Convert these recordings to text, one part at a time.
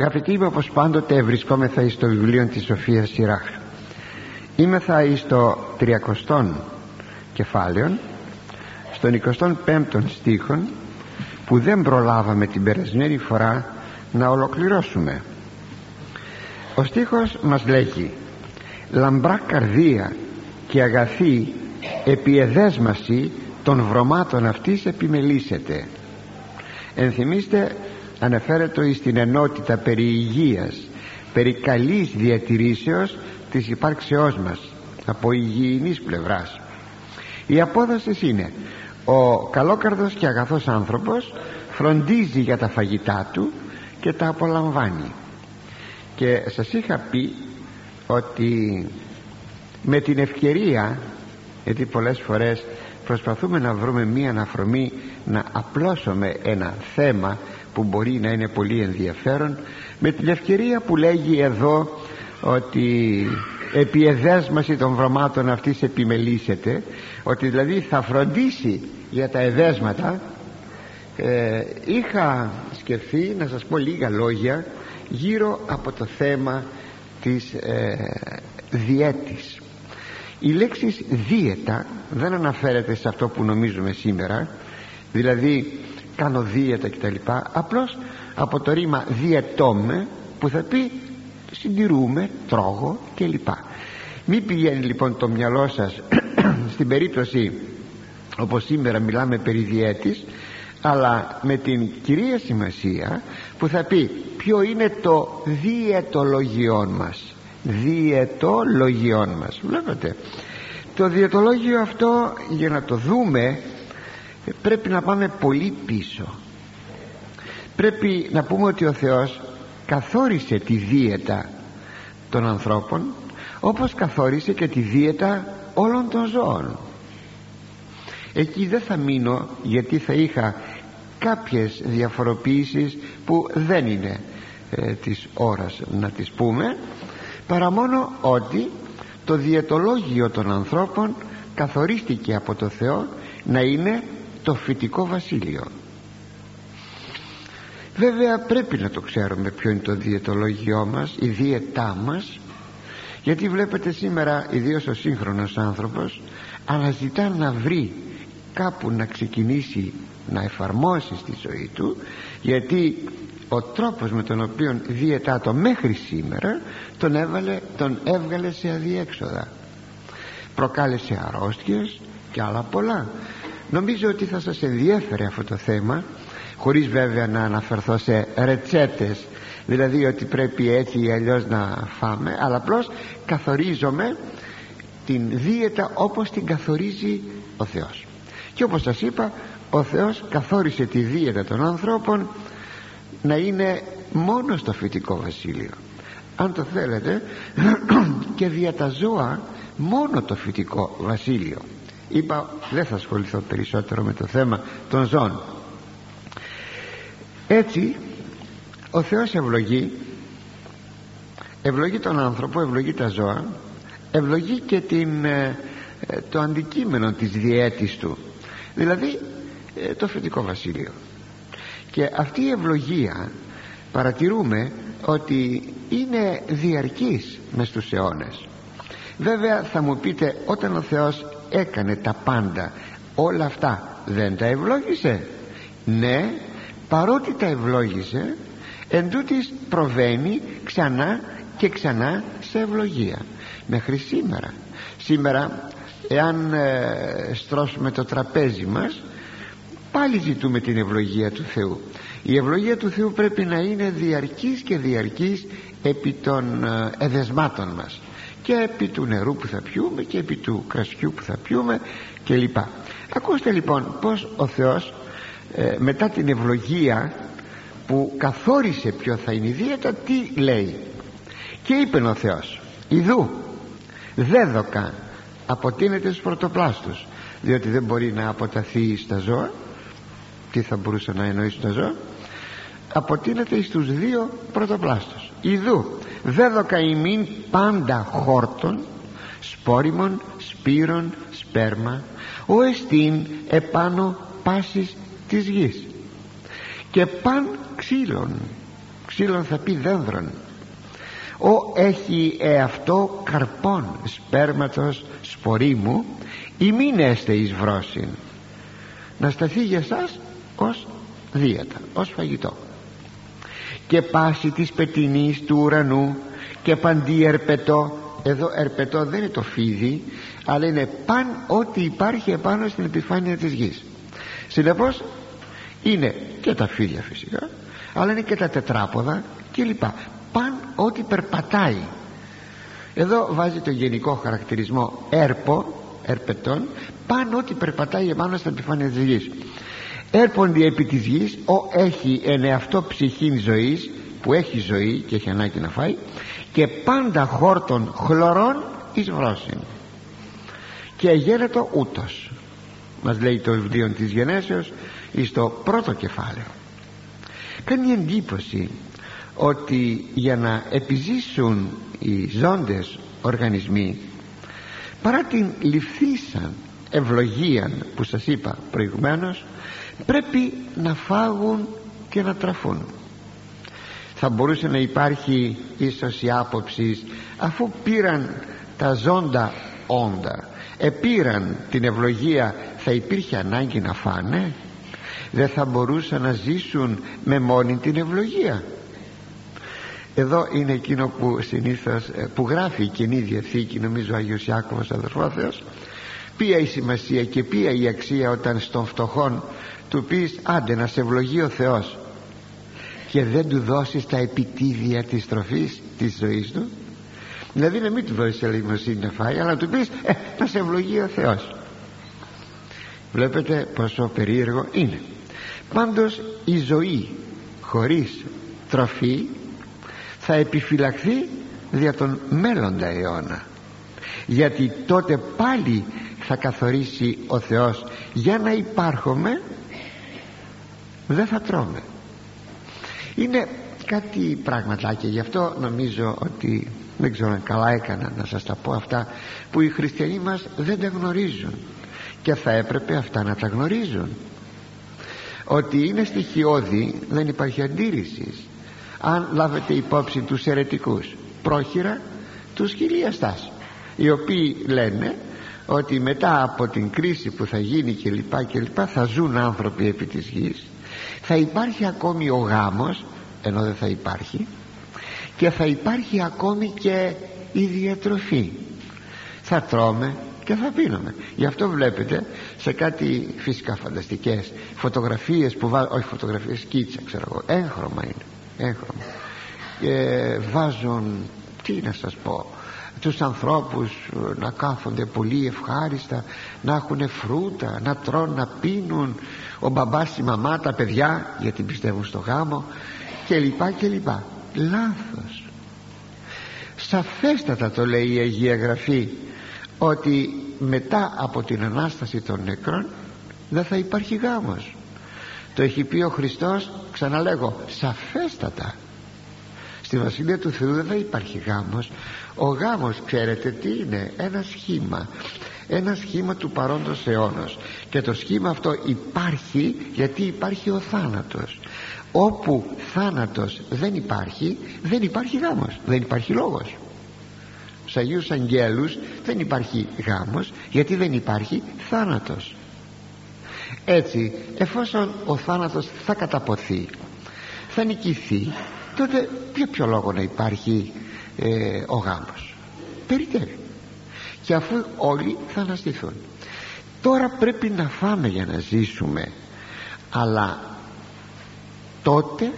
Αγαπητοί μου όπως πάντοτε βρισκόμεθα εις το βιβλίο της Σοφίας Σιράχ. Είμεθα εις το 30 κεφάλαιο στον 25ο στίχον που δεν προλάβαμε την περασμένη φορά να ολοκληρώσουμε. Ο στίχος μας λέγει λαμπρά καρδία και αγαθή επιεδέσμαση των βρωμάτων αυτής επιμελήσετε ενθυμίστε αναφέρεται στην ενότητα περί υγείας περί καλής διατηρήσεως της υπάρξεώς μας από υγιεινής πλευράς. Η απόδοση είναι ο καλόκαρδος και αγαθός άνθρωπος φροντίζει για τα φαγητά του και τα απολαμβάνει. Και σας είχα πει ότι με την ευκαιρία γιατί πολλές φορές προσπαθούμε να βρούμε μία αναφρομή να απλώσουμε ένα θέμα που μπορεί να είναι πολύ ενδιαφέρον με την ευκαιρία που λέγει εδώ ότι επί εδέσμαση των βρωμάτων αυτής επιμελήσεται ότι δηλαδή θα φροντίσει για τα εδέσματα. Ε, είχα σκεφτεί να σας πω λίγα λόγια γύρω από το θέμα της ε, διέτης. Η λέξη δίαιτα δεν αναφέρεται σε αυτό που νομίζουμε σήμερα. Δηλαδή κάνω δίαιτα κτλ απλώς από το ρήμα διαιτώμε που θα πει συντηρούμε, τρώγω κλπ μην πηγαίνει λοιπόν το μυαλό σας στην περίπτωση όπως σήμερα μιλάμε περί διέτης αλλά με την κυρία σημασία που θα πει ποιο είναι το διαιτολογιόν μας. Διαιτολογιόν μας. Βλέπετε το διαιτολόγιο αυτό για να το δούμε πρέπει να πάμε πολύ πίσω. Πρέπει να πούμε ότι ο Θεός καθόρισε τη δίαιτα των ανθρώπων όπως καθόρισε και τη δίαιτα όλων των ζώων. Εκεί δεν θα μείνω γιατί θα είχα κάποιες διαφοροποιήσεις που δεν είναι ε, της ώρας να τις πούμε παρά μόνο ότι το διαιτολόγιο των ανθρώπων καθορίστηκε από το Θεό να είναι το φυτικό βασίλειο. Βέβαια πρέπει να το ξέρουμε ποιο είναι το διαιτολόγιό μας η δίαιτά μας γιατί βλέπετε σήμερα ιδίως ο σύγχρονος άνθρωπος αναζητά να βρει κάπου να ξεκινήσει να εφαρμόσει στη ζωή του γιατί ο τρόπος με τον οποίο διαιτά το μέχρι σήμερα τον, έβαλε, τον έβγαλε σε αδιέξοδα. Προκάλεσε αρρώστιες και άλλα πολλά νομίζω ότι θα σας ενδιέφερε αυτό το θέμα χωρίς βέβαια να αναφερθώ σε ρετσέτες. Δηλαδή ότι πρέπει έτσι ή αλλιώς να φάμε αλλά απλώς καθορίζομαι την δίαιτα όπως την καθορίζει ο Θεός. Και όπως σας είπα ο Θεός καθόρισε τη δίαιτα των ανθρώπων να είναι μόνο στο φυτικό βασίλειο. Αν το θέλετε και δια τα ζώα μόνο το φυτικό βασίλειο είπα δεν θα ασχοληθώ περισσότερο με το θέμα των ζώων. Έτσι ο Θεός ευλογεί ευλογεί τον άνθρωπο ευλογεί τα ζώα ευλογεί και την, ε, ε, το αντικείμενο της διέτης του. Δηλαδή ε, το φυτικό βασίλειο. Και αυτή η ευλογία παρατηρούμε ότι είναι διαρκής μες στους αιώνες. Βέβαια θα μου πείτε όταν ο Θεός έκανε τα πάντα. Όλα αυτά δεν τα ευλόγησε. Ναι παρότι τα ευλόγησε εν προβαίνει ξανά και ξανά σε ευλογία. Μέχρι σήμερα. Σήμερα εάν ε, στρώσουμε το τραπέζι μας πάλι ζητούμε την ευλογία του Θεού. Η ευλογία του Θεού πρέπει να είναι διαρκής και διαρκής επί των ε, εδεσμάτων μας και επί του νερού που θα πιούμε και επί του κρασιού που θα πιούμε κλπ. Ακούστε λοιπόν πως ο Θεός ε, μετά την ευλογία που καθόρισε ποιο θα είναι η δίαιτα τι λέει. Και είπε ο Θεός ιδού δέδοκα αποτείνεται στους πρωτοπλάστους διότι δεν μπορεί να αποταθεί στα ζώα τι θα μπορούσε να εννοήσει τα ζώα αποτείνεται στους δύο πρωτοπλάστους ιδού δέδοκα ημίν πάντα χόρτων σπόριμων σπύρων σπέρμα ο εστίν επάνω πάσης της γης. Και παν ξύλων ξύλων θα πει δένδρον ο έχει εαυτό καρπών σπέρματος σπορίμου ή μην έστε εις βρόσιν. Να σταθεί για σας ως δίαιτα ως φαγητό και πάση της πετινής του ουρανού και παντή ερπετό. Εδώ ερπετό δεν είναι το φίδι αλλά είναι παν ό,τι υπάρχει επάνω στην επιφάνεια της γης. Συνεπώς είναι και τα φίδια φυσικά αλλά είναι και τα τετράποδα και λοιπά παν ό,τι περπατάει. Εδώ βάζει το γενικό χαρακτηρισμό έρπο ερπετών παν ό,τι περπατάει επάνω στην επιφάνεια της γης έρποντι επί της γης ο έχει εν εαυτό ψυχήν ζωής που έχει ζωή και έχει ανάγκη να φάει και πάντα χόρτων χλωρών εις βρόσιν. Και αγέρετο ούτως. Μας λέει το βιβλίο της γενέσεως εις το πρώτο κεφάλαιο. Κάνει εντύπωση ότι για να επιζήσουν οι ζώντες οργανισμοί παρά την ληφθήσαν ευλογία που σας είπα προηγουμένως πρέπει να φάγουν και να τραφούν. Θα μπορούσε να υπάρχει ίσως η άποψη αφού πήραν τα ζώντα όντα επήραν την ευλογία θα υπήρχε ανάγκη να φάνε; Δεν θα μπορούσαν να ζήσουν με μόνη την ευλογία. Εδώ είναι εκείνο που συνήθως ε, που γράφει η Κοινή Διαθήκη νομίζω ο Άγιος Ιάκωβος αδερφός Θεός. Ποια η σημασία και ποια η αξία όταν στον φτωχόν του πεις άντε να σε ευλογεί ο Θεός και δεν του δώσεις τα επιτίδια της τροφής της ζωής του. Δηλαδή να μην του δώσεις ελεημοσύνη να φάει αλλά να του πεις ε, να σε ευλογεί ο Θεός βλέπετε πόσο περίεργο είναι. Πάντως η ζωή χωρίς τροφή θα επιφυλαχθεί δια τον μέλλοντα αιώνα. Γιατί τότε πάλι θα καθορίσει ο Θεός για να υπάρχουμε δεν θα τρώμε. Είναι κάτι πραγματάκια. Γι' αυτό νομίζω ότι δεν ξέρω αν καλά έκανα να σας τα πω αυτά που οι χριστιανοί μας δεν τα γνωρίζουν. Και θα έπρεπε αυτά να τα γνωρίζουν. Ότι είναι στοιχειώδη δεν υπάρχει αντίρρηση. Αν λάβετε υπόψη τους αιρετικούς πρόχειρα τους χιλιαστάς οι οποίοι λένε ότι μετά από την κρίση που θα γίνει και λοιπά και λοιπά θα ζουν άνθρωποι επί της γης θα υπάρχει ακόμη ο γάμος ενώ δεν θα υπάρχει και θα υπάρχει ακόμη και η διατροφή. Θα τρώμε και θα πίνουμε. Γι' αυτό βλέπετε σε κάτι φυσικά φανταστικές φωτογραφίες που βάζουν όχι φωτογραφίες σκίτσα ξέρω εγώ. Έγχρωμα είναι έγχρωμα. Και βάζουν τι να σας πω τους ανθρώπους να κάθονται πολύ ευχάριστα να έχουν φρούτα να τρώνε να πίνουν ο μπαμπάς η μαμά τα παιδιά γιατί πιστεύουν στο γάμο και λοιπά και λοιπά. Λάθος. Σαφέστατα το λέει η Αγία Γραφή ότι μετά από την Ανάσταση των νεκρών δεν θα υπάρχει γάμος. Το έχει πει ο Χριστός ξαναλέγω σαφέστατα. Στη Βασιλεία του Θεού δεν θα υπάρχει γάμος. Ο γάμος ξέρετε τι είναι ένα σχήμα ένα σχήμα του παρόντος αιώνος και το σχήμα αυτό υπάρχει γιατί υπάρχει ο θάνατος. Όπου θάνατος δεν υπάρχει δεν υπάρχει γάμος δεν υπάρχει λόγος. Στους Αγίους Αγγέλους δεν υπάρχει γάμος γιατί δεν υπάρχει θάνατος. Έτσι εφόσον ο θάνατος θα καταποθεί θα νικηθεί τότε για ποιο λόγο να υπάρχει ε, ο γάμος. Περιτεύει και αφού όλοι θα αναστηθούν. Τώρα πρέπει να φάμε για να ζήσουμε. Αλλά τότε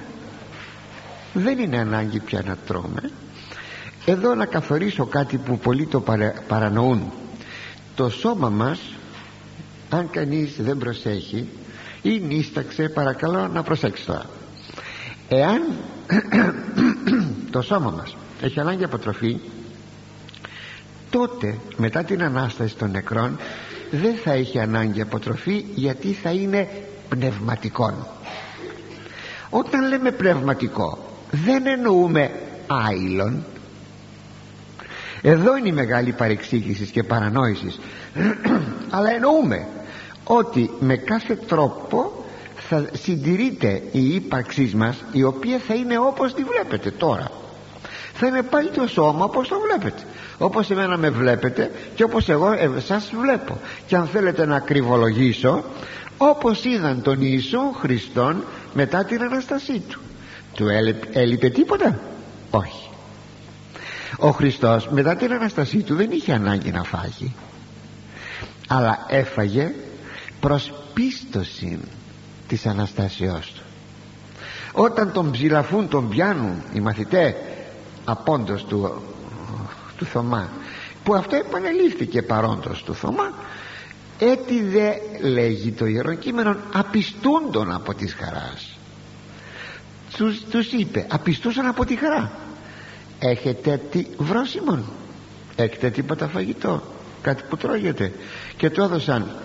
δεν είναι ανάγκη πια να τρώμε. Εδώ να καθορίσω κάτι που πολλοί το παρανοούν. Το σώμα μας αν κανείς δεν προσέχει ή νίσταξε παρακαλώ να προσέξεις τώρα. Εάν το σώμα μας έχει ανάγκη από τροφή τότε μετά την Ανάσταση των νεκρών δεν θα έχει ανάγκη από τροφή γιατί θα είναι πνευματικών. Όταν λέμε πνευματικό δεν εννοούμε άειλον. Εδώ είναι η μεγάλη παρεξήγηση και παρανόηση. Αλλά εννοούμε ότι με κάθε τρόπο θα συντηρείται η ύπαρξή μας η οποία θα είναι όπως τη βλέπετε τώρα. Θα είναι πάλι το σώμα όπως το βλέπετε όπως εμένα με βλέπετε και όπως εγώ σας βλέπω. Και αν θέλετε να κρυβολογήσω όπως είδαν τον Ιησού Χριστόν μετά την Αναστασή του. Του έλειπε τίποτα; Όχι. Ο Χριστός μετά την Αναστασή του δεν είχε ανάγκη να φάγει αλλά έφαγε προς πίστοση της Αναστασιός του. Όταν τον ψηλαφούν τον πιάνουν οι μαθητές απόντος του, του Θωμά που αυτό επανελήφθηκε παρόντος του Θωμά έτσι δε λέγει το Ιερό Κείμενο απιστούντον από της χαράς τους, τους είπε απιστούσαν από τη χαρά έχετε τι βρόσιμον έχετε τίποτα φαγητό κάτι που τρώγεται και του έδωσαν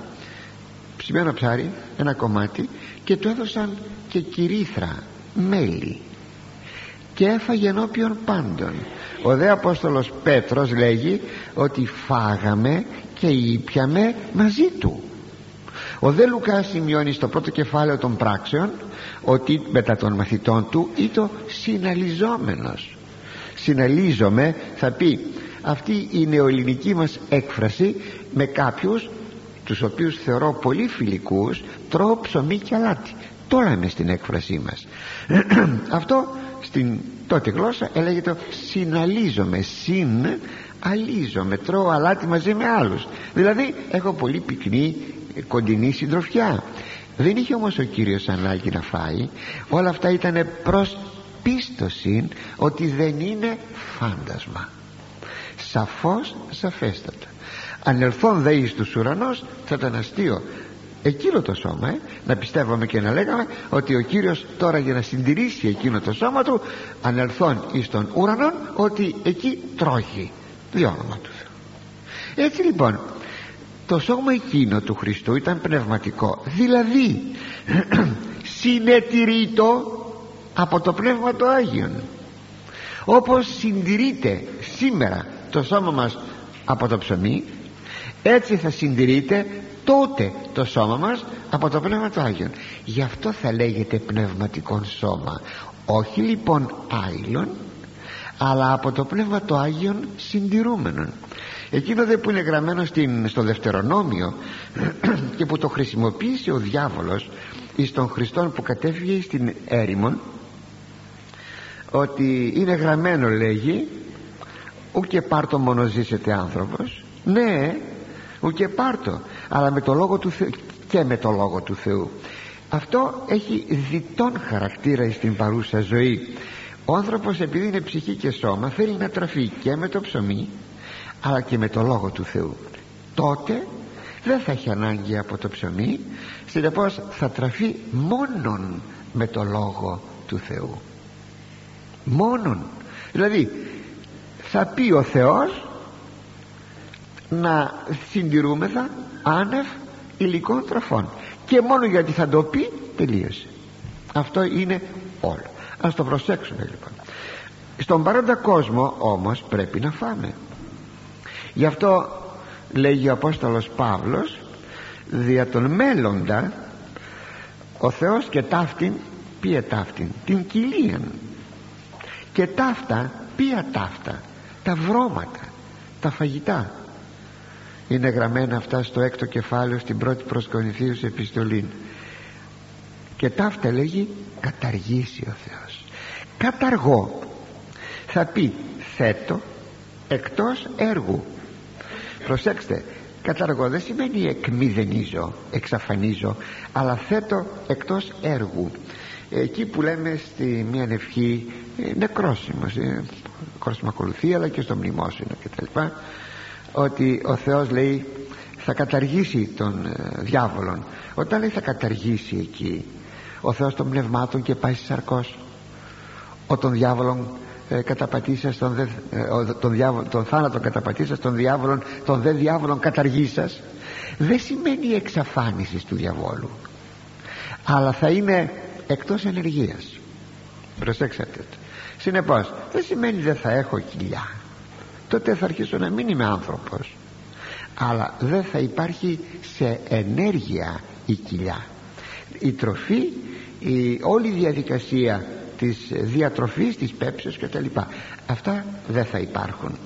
ψημένο ψάρι ένα κομμάτι και του έδωσαν και κυρίθρα μέλι και έφαγε ενώπιον πάντων. Ο δε Απόστολος Πέτρος λέγει ότι φάγαμε και ήπιαμε μαζί του. Ο δε Λουκάς σημειώνει στο πρώτο κεφάλαιο των πράξεων ότι μετά των μαθητών του ήταν συναλυζόμενος συναλύζομαι θα πει αυτή η νεοελληνική μας έκφραση με κάποιους τους οποίους θεωρώ πολύ φιλικούς τρώω ψωμί και αλάτι. Τώρα είμαι στην έκφρασή μας. Αυτό στην τότε γλώσσα έλεγεται συναλίζομαι συν αλίζομαι τρώω αλάτι μαζί με άλλους δηλαδή έχω πολύ πυκνή κοντινή συντροφιά. Δεν είχε όμως ο Κύριος ανάγκη να φάει. Όλα αυτά ήταν προς πίστοση ότι δεν είναι φάντασμα. Σαφώς σαφέστατα. Αν ελθόν δε εις τους ουρανός θα ήταν αστείο εκείνο το σώμα ε, να πιστεύαμε και να λέγαμε ότι ο Κύριος τώρα για να συντηρήσει εκείνο το σώμα του αν ελθόν εις τον ουρανό ότι εκεί τρώγει. Το όνομα του Θεού. Έτσι λοιπόν το σώμα εκείνο του Χριστού ήταν πνευματικό. Δηλαδή συνετηρείτο από το Πνεύμα του Άγιον. Όπως συντηρείται σήμερα το σώμα μας από το ψωμί έτσι θα συντηρείται τότε το σώμα μας από το Πνεύμα του Άγιον. Γι' αυτό θα λέγεται πνευματικό σώμα. Όχι λοιπόν άλλων αλλά από το Πνεύμα του Άγιον συντηρούμενον. Εκείνο δε που είναι γραμμένο στην, στο Δευτερονόμιο και που το χρησιμοποίησε ο διάβολος εις τον Χριστόν που κατέφυγε στην έρημον ότι είναι γραμμένο λέγει ουκε πάρτο μόνο ζήσετε άνθρωπος ναι ουκε πάρτο αλλά με το λόγο του Θεού και με το λόγο του Θεού. Αυτό έχει διτόν χαρακτήρα στην παρούσα ζωή. Ο άνθρωπος επειδή είναι ψυχή και σώμα θέλει να τραφεί και με το ψωμί αλλά και με το λόγο του Θεού. Τότε δεν θα έχει ανάγκη από το ψωμί συνεπώς θα τραφεί μόνον με το λόγο του Θεού. Μόνον. Δηλαδή θα πει ο Θεός να συντηρούμεθα άνευ υλικών τροφών. Και μόνο γιατί θα το πει τελείωσε. Αυτό είναι όλο. Ας το προσέξουμε λοιπόν. Στον παρόντα κόσμο όμως πρέπει να φάμε. Γι' αυτό λέγει ο Απόστολος Παύλος δια τον μέλλοντα ο Θεός και ταύτην ποια ταύτην την κοιλίαν. Και ταύτα ποια ταύτα τα βρώματα τα φαγητά είναι γραμμένα αυτά στο έκτο κεφάλαιο στην πρώτη προς επιστολή και ταύτα λέγει καταργήσει ο Θεός καταργώ θα πει θέτω εκτός έργου προσέξτε καταργώ δεν σημαίνει εκμηδενίζω εξαφανίζω αλλά θέτω εκτός έργου εκεί που λέμε στη μία ευχή ε, νεκρόσιμος ε, νεκρόσιμο ακολουθεί αλλά και στο μνημόσυνο κτλ ότι ο Θεός λέει θα καταργήσει τον ε, διάβολον. Όταν λέει θα καταργήσει εκεί ο Θεός των πνευμάτων και πάει σαρκός ο τον διάβολον ε, καταπατήσας τον, δε, ε, τον, διάβολο, τον θάνατο καταπατήσας τον διάβολον τον δε διάβολον καταργήσας δεν σημαίνει εξαφάνισης του διαβόλου αλλά θα είναι εκτός ενεργείας. Προσέξατε. Συνεπώς δεν σημαίνει δεν θα έχω κοιλιά τότε θα αρχίσω να μην είμαι άνθρωπος. Αλλά δεν θα υπάρχει σε ενέργεια η κοιλιά. Η τροφή η, όλη η διαδικασία της διατροφής της πέψεως και τα λοιπά αυτά δεν θα υπάρχουν.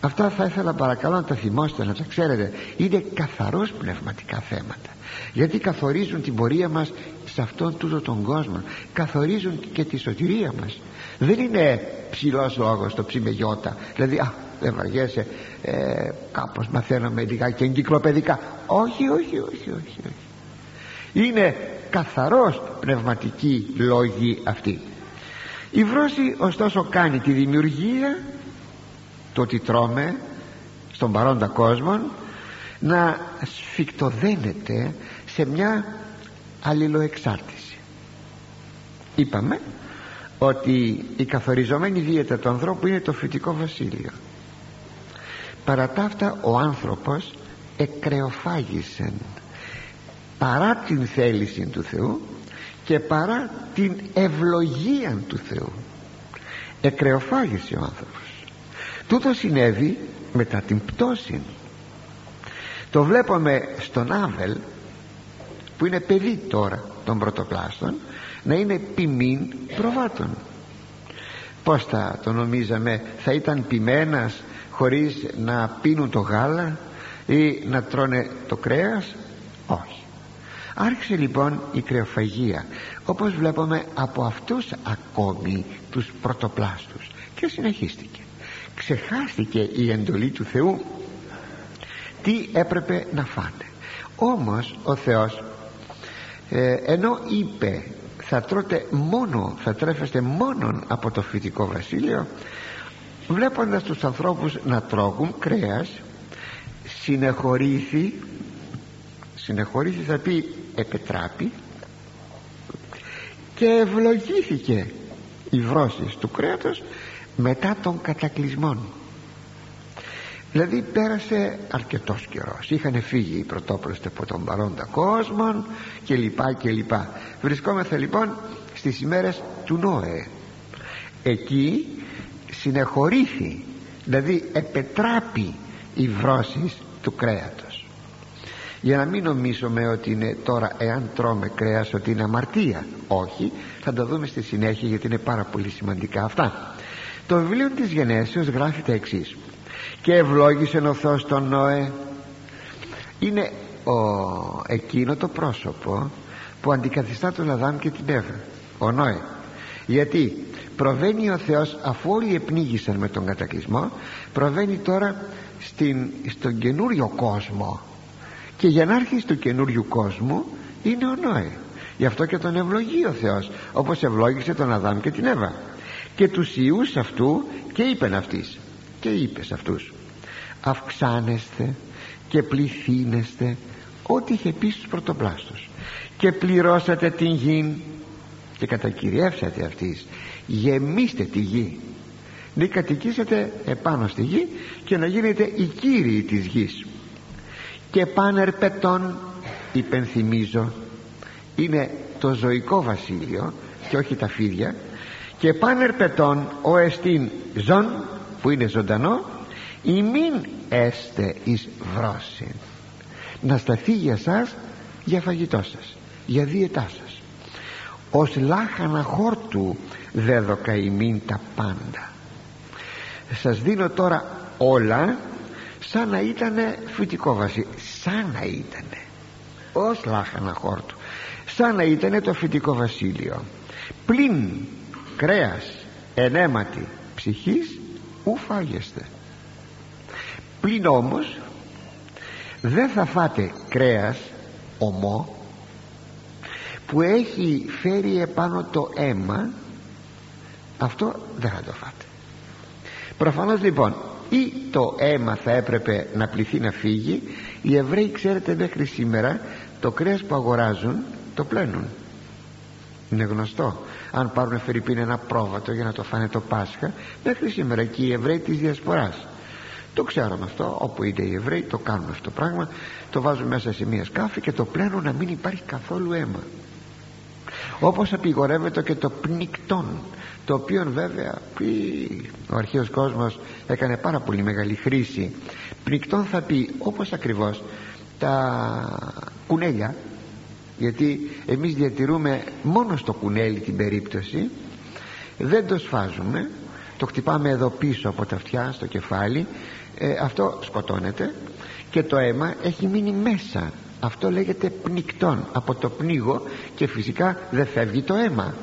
Αυτά θα ήθελα παρακαλώ να τα θυμόστε να τα ξέρετε. Είναι καθαρός πνευματικά θέματα. Γιατί καθορίζουν την πορεία μας σε αυτόν τούτο τον κόσμο. Καθορίζουν και τη σωτηρία μας δεν είναι ψηλός λόγος το ψημεγιώτα δηλαδή α, δεν βαριέσαι. Ε, κάπως μαθαίναμε λιγάκι εγκυκλοπαιδικά. Όχι όχι όχι όχι, όχι. είναι καθαρός πνευματική λόγη αυτή. Η βρώση ωστόσο κάνει τη δημιουργία το ότι τρώμε στον παρόντα κόσμο να σφιχτοδένεται σε μια αλληλοεξάρτηση. Είπαμε ότι η καθοριζομένη δίαιτα του ανθρώπου είναι το φυτικό βασίλειο. Παρά τα αυτά ο άνθρωπος εκρεοφάγησε παρά την θέληση του Θεού και παρά την ευλογία του Θεού. Εκρεοφάγησε ο άνθρωπος. Τούτο συνέβη μετά την πτώση. Το βλέπουμε στον Άβελ που είναι παιδί τώρα των πρωτοπλάστων να είναι ποιμήν προβάτων. Πως θα το νομίζαμε θα ήταν ποιμένας χωρίς να πίνουν το γάλα ή να τρώνε το κρέας; Όχι. Άρχισε λοιπόν η κρεοφαγία όπως βλέπουμε από αυτούς ακόμη τους πρωτοπλάστους. Και συνεχίστηκε. Ξεχάστηκε η εντολή του Θεού. Τι έπρεπε να φάνε. Όμως ο Θεός ε, ενώ είπε θα τρώτε μόνο θα τρέφεστε μόνον από το φυτικό βασίλειο βλέποντας τους ανθρώπους να τρώγουν κρέας συνεχωρήθη συνεχωρήθη θα πει επετράπη και ευλογήθηκε η βρώση του κρέατος μετά των κατακλυσμών δηλαδή πέρασε αρκετός καιρός. Είχαν φύγει οι πρωτόπλωστοι από τον παρόντα κόσμο και λοιπά και λοιπά. Βρισκόμεθα λοιπόν στις ημέρες του Νόε. Εκεί συνεχωρήθη δηλαδή επετράπη η βρώση του κρέατος. Για να μην νομίζουμε ότι είναι τώρα εάν τρώμε κρέας ότι είναι αμαρτία. Όχι θα τα δούμε στη συνέχεια γιατί είναι πάρα πολύ σημαντικά αυτά. Το βιβλίο της Γενέσεως γράφει τα εξής και ευλόγησε ο Θεός τον Νόε. Είναι ο, εκείνο το πρόσωπο που αντικαθιστά τον Αδάμ και την Εύα ο Νόε. Γιατί προβαίνει ο Θεός αφού όλοι επνίγησαν με τον κατακλυσμό προβαίνει τώρα στην, στον καινούριο κόσμο. Και για να έρθει στο καινούριο κόσμο είναι ο Νόε. Γι' αυτό και τον ευλογεί ο Θεός όπως ευλόγησε τον Αδάμ και την Εύα και τους ιούς αυτού και είπεν αυτής και είπε σε αυτούς αυξάνεστε και πληθύνεστε ό,τι είχε πει στους πρωτοπλάστους και πληρώσατε την γη και κατακυριεύσατε αυτής γεμίστε τη γη να κατοικήσετε επάνω στη γη και να γίνετε οι κύριοι της γης και πάνερ πετών υπενθυμίζω είναι το ζωικό βασίλειο και όχι τα φίδια και πάνερ πετών ο εστίν ζων που είναι ζωντανό ή μην έστε εις βρόσιν. Να σταθεί για σας για φαγητό σας για δίαιτά σας. Ως λάχανα χόρτου δέδοκα ημίν τα πάντα. Σας δίνω τώρα όλα σαν να ήταν φυτικό βασί σαν να ήταν ως λάχανα χόρτου σαν να ήταν το φυτικό βασίλειο. Πλην κρέας ενέματι ψυχής ου φάγεστε; Πλην όμως δεν θα φάτε κρέας ομό που έχει φέρει επάνω το αίμα αυτό δεν θα το φάτε. Προφανώς λοιπόν ή το αίμα θα έπρεπε να πληθεί να φύγει οι Εβραίοι ξέρετε μέχρι σήμερα το κρέας που αγοράζουν το πλένουν είναι γνωστό. Αν πάρουν φερρυπίν ένα πρόβατο για να το φάνε το Πάσχα μέχρι σήμερα και οι Εβραίοι της Διασποράς. Το ξέρουμε αυτό όπου είναι οι Εβραίοι το κάνουν αυτό το πράγμα το βάζουν μέσα σε μια σκάφη και το πλένουν να μην υπάρχει καθόλου αίμα. Όπως απειγορεύεται και το πνικτόν το οποίο βέβαια ο αρχαίος κόσμος έκανε πάρα πολύ μεγάλη χρήση. Πνικτόν θα πει όπως ακριβώς τα κουνέλια γιατί εμείς διατηρούμε μόνο στο κουνέλι την περίπτωση δεν το σφάζουμε το χτυπάμε εδώ πίσω από τα αυτιά στο κεφάλι ε, αυτό σκοτώνεται και το αίμα έχει μείνει μέσα. Αυτό λέγεται πνικτόν από το πνίγο και φυσικά δεν φεύγει το αίμα.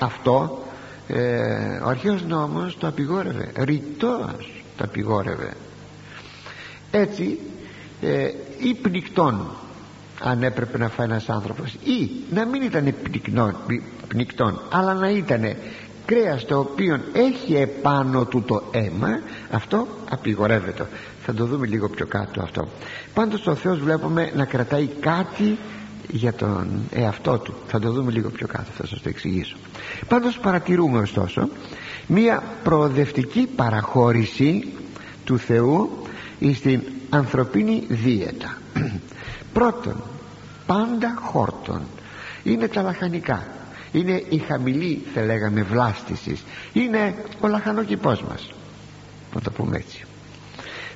Αυτό ε, ο αρχαίος νόμος το απειγόρευε. Ρητός το απειγόρευε. Έτσι ε, ή πνικτόν αν έπρεπε να φάει ένας άνθρωπος. Ή να μην ήταν πνικτόν αλλά να ήταν κρέας το οποίο έχει επάνω του το αίμα. Αυτό απειγορεύεται. Θα το δούμε λίγο πιο κάτω αυτό. Πάντως ο Θεός βλέπουμε να κρατάει κάτι για τον εαυτό του. Θα το δούμε λίγο πιο κάτω θα σας το εξηγήσω. Πάντως παρατηρούμε ωστόσο μία προοδευτική παραχώρηση του Θεού στην ανθρωπίνη δίαιτα πρώτον πάντα χόρτον. Είναι τα λαχανικά. Είναι η χαμηλή θα λέγαμε βλάστησης. Είναι ο λαχανοκηπός μας να το πούμε έτσι.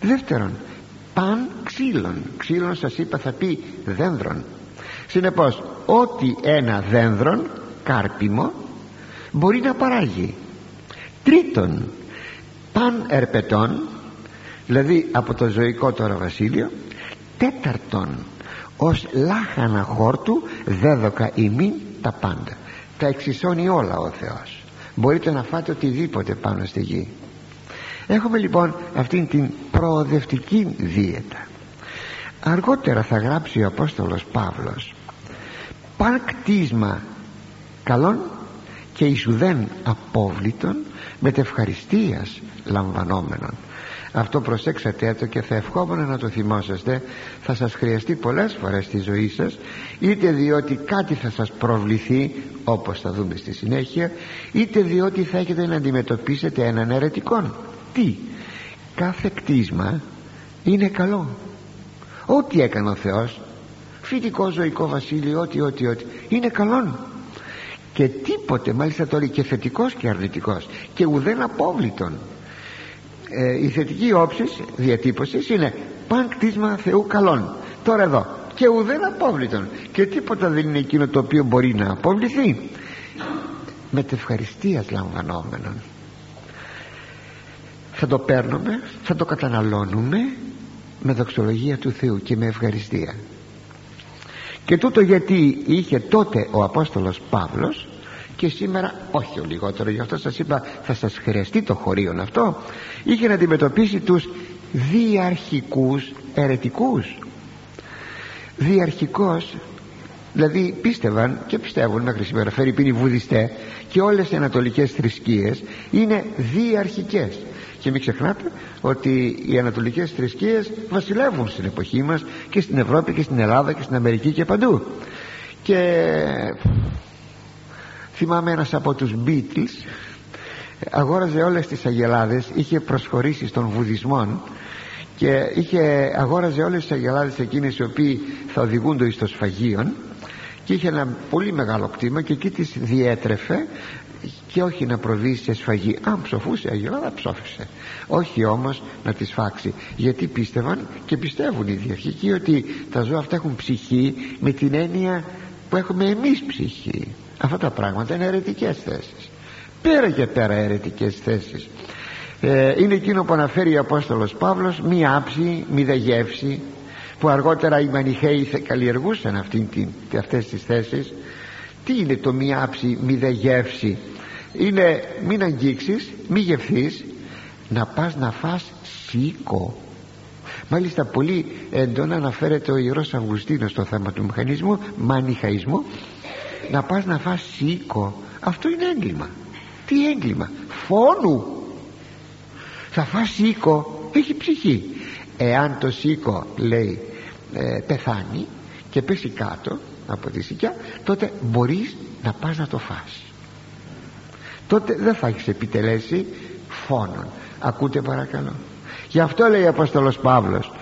Δεύτερον παν ξύλων. Ξύλων σας είπα θα πει δένδρων συνεπώς ό,τι ένα δένδρον κάρπιμο μπορεί να παράγει. Τρίτον παν ερπετών δηλαδή από το ζωικό τώρα βασίλειο τέταρτον ως λάχανα χόρτου δέδοκα ημίν τα πάντα. Τα εξισώνει όλα ο Θεός. Μπορείτε να φάτε οτιδήποτε πάνω στη γη. Έχουμε λοιπόν αυτήν την προοδευτική δίαιτα. Αργότερα θα γράψει ο Απόστολος Παύλος παν κτίσμα καλών και ισουδέν απόβλητων μετευχαριστίας λαμβανόμενων αυτό προσέξατε το και θα ευχόμουν να το θυμόσαστε. Θα σας χρειαστεί πολλές φορές στη ζωή σας είτε διότι κάτι θα σας προβληθεί όπως θα δούμε στη συνέχεια είτε διότι θα έχετε να αντιμετωπίσετε έναν αιρετικό. Τι; Κάθε κτίσμα είναι καλό. Ό,τι έκανε ο Θεός φυτικό ζωικό βασίλειο ό,τι ό,τι ό,τι είναι καλό και τίποτε μάλιστα τώρα και θετικός και αρνητικός και ουδέν απόβλητον ε, η θετική όψης διατύπωσης είναι παν κτίσμα Θεού καλών τώρα εδώ και ουδέν απόβλητον και τίποτα δεν είναι εκείνο το οποίο μπορεί να αποβληθεί μετευχαριστίας λαμβανόμενον. Θα το παίρνουμε θα το καταναλώνουμε με δοξολογία του Θεού και με ευχαριστία. Και τούτο γιατί είχε τότε ο Απόστολος Παύλος και σήμερα όχι ο λιγότερο γι' αυτό σας είπα θα σας χρειαστεί το χωρίον αυτό είχε να αντιμετωπίσει τους διαρχικούς ερετικούς διαρχικός δηλαδή πίστευαν και πιστεύουν μέχρι σήμερα φέρει πίνει βουδιστέ και όλες οι ανατολικές θρησκείες είναι διαρχικές. Και μην ξεχνάτε ότι οι ανατολικές θρησκείες βασιλεύουν στην εποχή μας και στην Ευρώπη και στην Ελλάδα και στην Αμερική και παντού. Και θυμάμαι ένας από τους Beatles αγόραζε όλες τις αγελάδες είχε προσχωρήσει στον βουδισμό και είχε, αγόραζε όλες τις αγελάδες εκείνες οι οποίοι θα οδηγούνται στο σφαγείο και είχε ένα πολύ μεγάλο κτήμα και εκεί τις διέτρεφε και όχι να προβεί σε σφαγή. Αν ψοφούσε η αγελάδα ψόφισε. Όχι όμως να τη σφάξει γιατί πίστευαν και πιστεύουν οι διαρχικοί ότι τα ζώα αυτά έχουν ψυχή με την έννοια που έχουμε εμείς ψυχή αυτά τα πράγματα είναι αιρετικές θέσεις. Πέρα και πέρα αιρετικές θέσεις. Ε, είναι εκείνο που αναφέρει ο Απόστολος Παύλος μία άψη, μία γεύση που αργότερα οι Μανιχαίοι καλλιεργούσαν αυτή, την, αυτές τις θέσεις. Τι είναι το μία άψη, μία γεύση είναι μην αγγίξεις, μη γευθείς να πας να φας σίκο μάλιστα πολύ έντονα αναφέρεται ο Ιερός Αυγουστίνος στο θέμα του μηχανισμού μανιχαϊσμού να πας να φας σίκο αυτό είναι έγκλημα. Τι έγκλημα; Φόνου. Θα φας σίκο έχει ψυχή. Εάν το σίκο λέει ε, πεθάνει και πέσει κάτω από τη σικιά τότε μπορείς να πας να το φας. Τότε δεν θα έχεις επιτελέσει φόνον. Ακούτε παρακαλώ. Γι' αυτό λέει ο Απόστολος Παύλος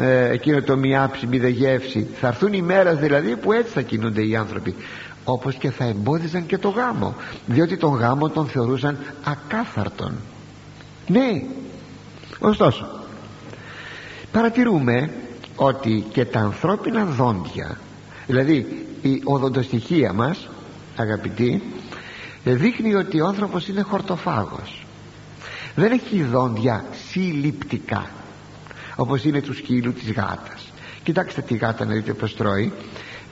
ε, εκείνο το μιάψη μη δε γεύση. Θα έρθουν οι μέρες δηλαδή που έτσι θα κινούνται οι άνθρωποι όπως και θα εμπόδιζαν και το γάμο διότι τον γάμο τον θεωρούσαν ακάθαρτον. Ναι. Ωστόσο παρατηρούμε ότι και τα ανθρώπινα δόντια δηλαδή η οδοντοστοιχεία μας αγαπητοί δείχνει ότι ο άνθρωπος είναι χορτοφάγος. Δεν έχει δόντια συλληπτικά όπως είναι του σκύλου της γάτας. Κοιτάξτε τη γάτα να δείτε πως τρώει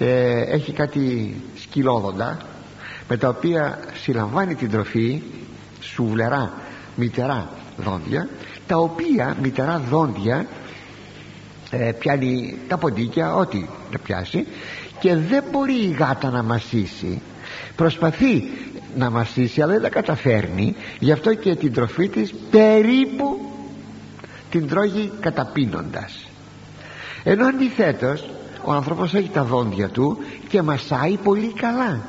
ε, έχει κάτι σκυλόδοντα με τα οποία συλλαμβάνει την τροφή σουβλερά μητερά δόντια τα οποία μητερά δόντια ε, πιάνει τα ποντίκια ό,τι να πιάσει και δεν μπορεί η γάτα να μασίσει. Προσπαθεί να μασίσει αλλά δεν τα καταφέρνει. Γι' αυτό και την τροφή της περίπου την τρώγει καταπίνοντας. Ενώ αντιθέτως ο άνθρωπος έχει τα δόντια του και μασάει πολύ καλά.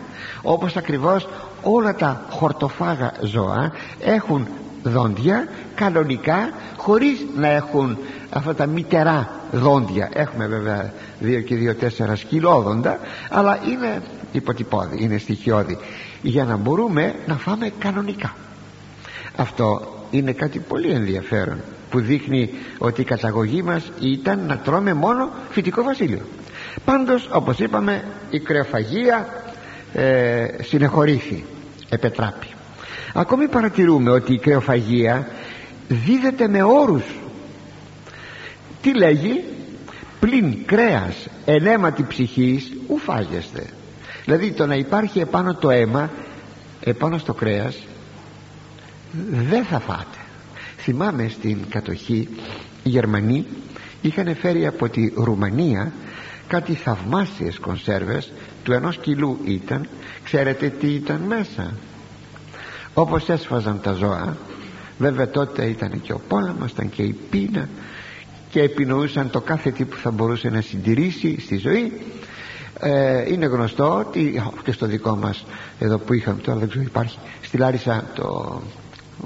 Όπως ακριβώς όλα τα χορτοφάγα ζώα έχουν δόντια κανονικά χωρίς να έχουν αυτά τα μητερά δόντια. Έχουμε βέβαια δύο και δύο τέσσερα σκυλόδοντα αλλά είναι υποτυπώδη, είναι στοιχειώδη για να μπορούμε να φάμε κανονικά. Αυτό είναι κάτι πολύ ενδιαφέρον που δείχνει ότι η καταγωγή μας ήταν να τρώμε μόνο φυτικό βασίλειο πάντως όπως είπαμε η κρεοφαγία ε, συνεχωρήθη επετράπη. Ακόμη παρατηρούμε ότι η κρεοφαγία δίδεται με όρους. Τι λέγει; Πλην κρέας ενέματι ψυχής ου φάγεστε δηλαδή το να υπάρχει επάνω το αίμα επάνω στο κρέας δεν θα φάτε. Θυμάμαι στην κατοχή οι Γερμανοί είχαν φέρει από τη Ρουμανία κάτι θαυμάσιες κονσέρβες του ενός κιλού ήταν ξέρετε τι ήταν μέσα. Όπως έσφαζαν τα ζώα βέβαια τότε ήταν και ο πόλεμος ήταν και η πείνα και επινοούσαν το κάθε τι που θα μπορούσε να συντηρήσει στη ζωή. Ε, είναι γνωστό ότι και στο δικό μας εδώ που είχαμε τώρα δεν ξέρω υπάρχει στη Λάρισα το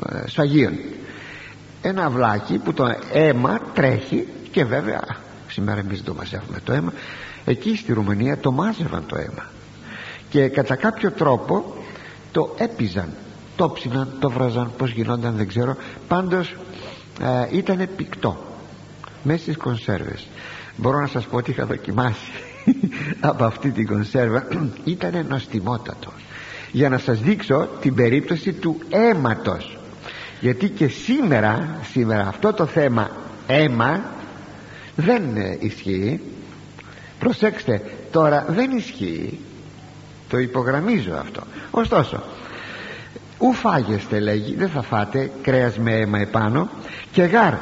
ε, Σφαγίον ένα αυλάκι που το αίμα τρέχει και βέβαια σήμερα εμείς το μαζεύουμε το αίμα. Εκεί στη Ρουμανία το μάζευαν το αίμα. Και κατά κάποιο τρόπο το έπιζαν το ψιναν, το βραζαν πως γινόταν δεν ξέρω. Πάντως ε, ήταν πικτό μέσα στις κονσέρβες. Μπορώ να σας πω ότι είχα δοκιμάσει από αυτή την κονσέρβα. Ήταν νοστιμότατο. Για να σας δείξω την περίπτωση του αίματος. Γιατί και σήμερα σήμερα αυτό το θέμα αίμα δεν ισχύει. Προσέξτε τώρα δεν ισχύει. Το υπογραμμίζω αυτό. Ωστόσο ου φάγεστε λέγει δεν θα φάτε κρέας με αίμα επάνω. Και γάρ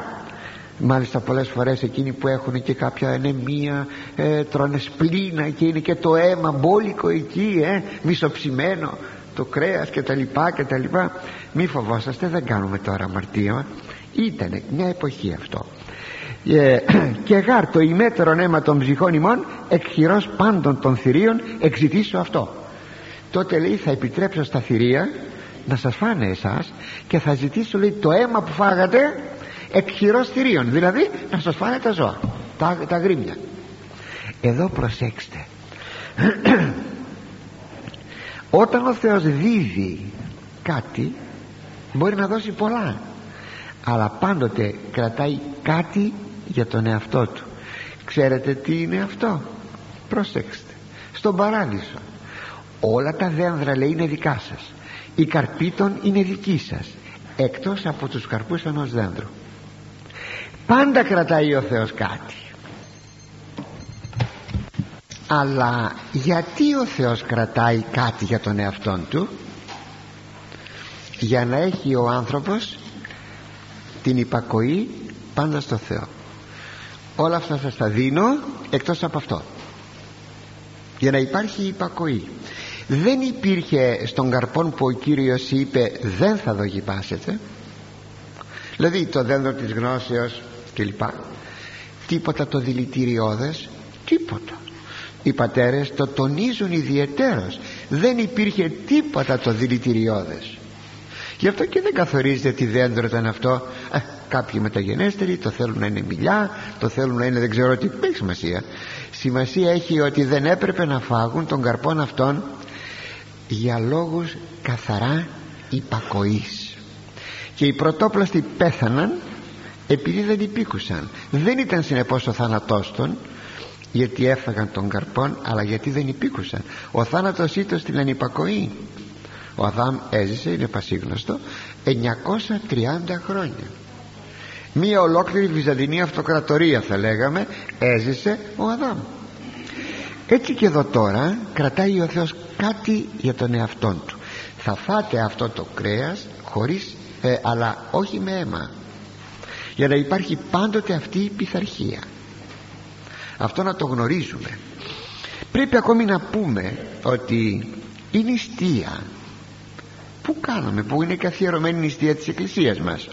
μάλιστα πολλές φορές εκείνοι που έχουν και κάποια ενεμία ε, τρώνε σπλήνα και είναι και το αίμα μπόλικο εκεί ε, μισοψημένο το κρέας και τα λοιπά και τα λοιπά. Μη φοβόσαστε δεν κάνουμε τώρα αμαρτία. Ήτανε μια εποχή αυτό ε, και γάρ το ημέτερον αίμα των ψυχών ημών εκχειρός πάντων των θηρίων εξητήσω αυτό. Τότε λέει θα επιτρέψω στα θηρία να σας φάνε εσάς και θα ζητήσω λέει το αίμα που φάγατε εκχειρός θηρίων δηλαδή να σας φάνε τα ζώα τα, τα γρήμια εδώ προσέξτε. Όταν ο Θεός δίδει κάτι μπορεί να δώσει πολλά αλλά πάντοτε κρατάει κάτι για τον εαυτό του. Ξέρετε τι είναι αυτό; Προσέξτε στον παράδεισο. Όλα τα δένδρα λέει είναι δικά σας. Η καρπή των είναι δική σας εκτός από τους καρπούς ενός δένδρου. Πάντα κρατάει ο Θεός κάτι. Αλλά γιατί ο Θεός κρατάει κάτι για τον εαυτόν του; Για να έχει ο άνθρωπος την υπακοή πάντα στο Θεό όλα αυτά σας τα δίνω εκτός από αυτό. Για να υπάρχει υπακοή. Δεν υπήρχε στον καρπόν που ο Κύριος είπε δεν θα δοκιμάσετε δηλαδή το δέντρο της γνώσεως κλπ. Τίποτα το δηλητηριώδες τίποτα. Οι πατέρες το τονίζουν ιδιαιτέρως. Δεν υπήρχε τίποτα το δηλητηριώδες γι' αυτό και δεν καθορίζεται τι δέντρο ήταν αυτό. Ε, κάποιοι μεταγενέστεροι το θέλουν να είναι μιλιά το θέλουν να είναι δεν ξέρω τι. Έχει σημασία. Σημασία έχει ότι δεν έπρεπε να φάγουν τον καρπόν αυτόν για λόγους καθαρά υπακοής. Και οι πρωτόπλαστοι πέθαναν επειδή δεν υπήκουσαν. Δεν ήταν συνεπώς ο θάνατός των γιατί έφαγαν τον καρπόν αλλά γιατί δεν υπήκουσαν. Ο θάνατος ήταν στην ανυπακοή ο Αδάμ έζησε είναι πασίγνωστο 930 χρόνια. Μία ολόκληρη βυζαντινή αυτοκρατορία θα λέγαμε έζησε ο Αδάμ. Έτσι και εδώ τώρα κρατάει ο Θεός κάτι για τον εαυτόν του. Θα φάτε αυτό το κρέας χωρίς ε, αλλά όχι με αίμα για να υπάρχει πάντοτε αυτή η πειθαρχία. Αυτό να το γνωρίζουμε. Πρέπει ακόμη να πούμε ότι η νηστεία που κάνουμε που είναι καθιερωμένη η νηστεία της Εκκλησίας μας;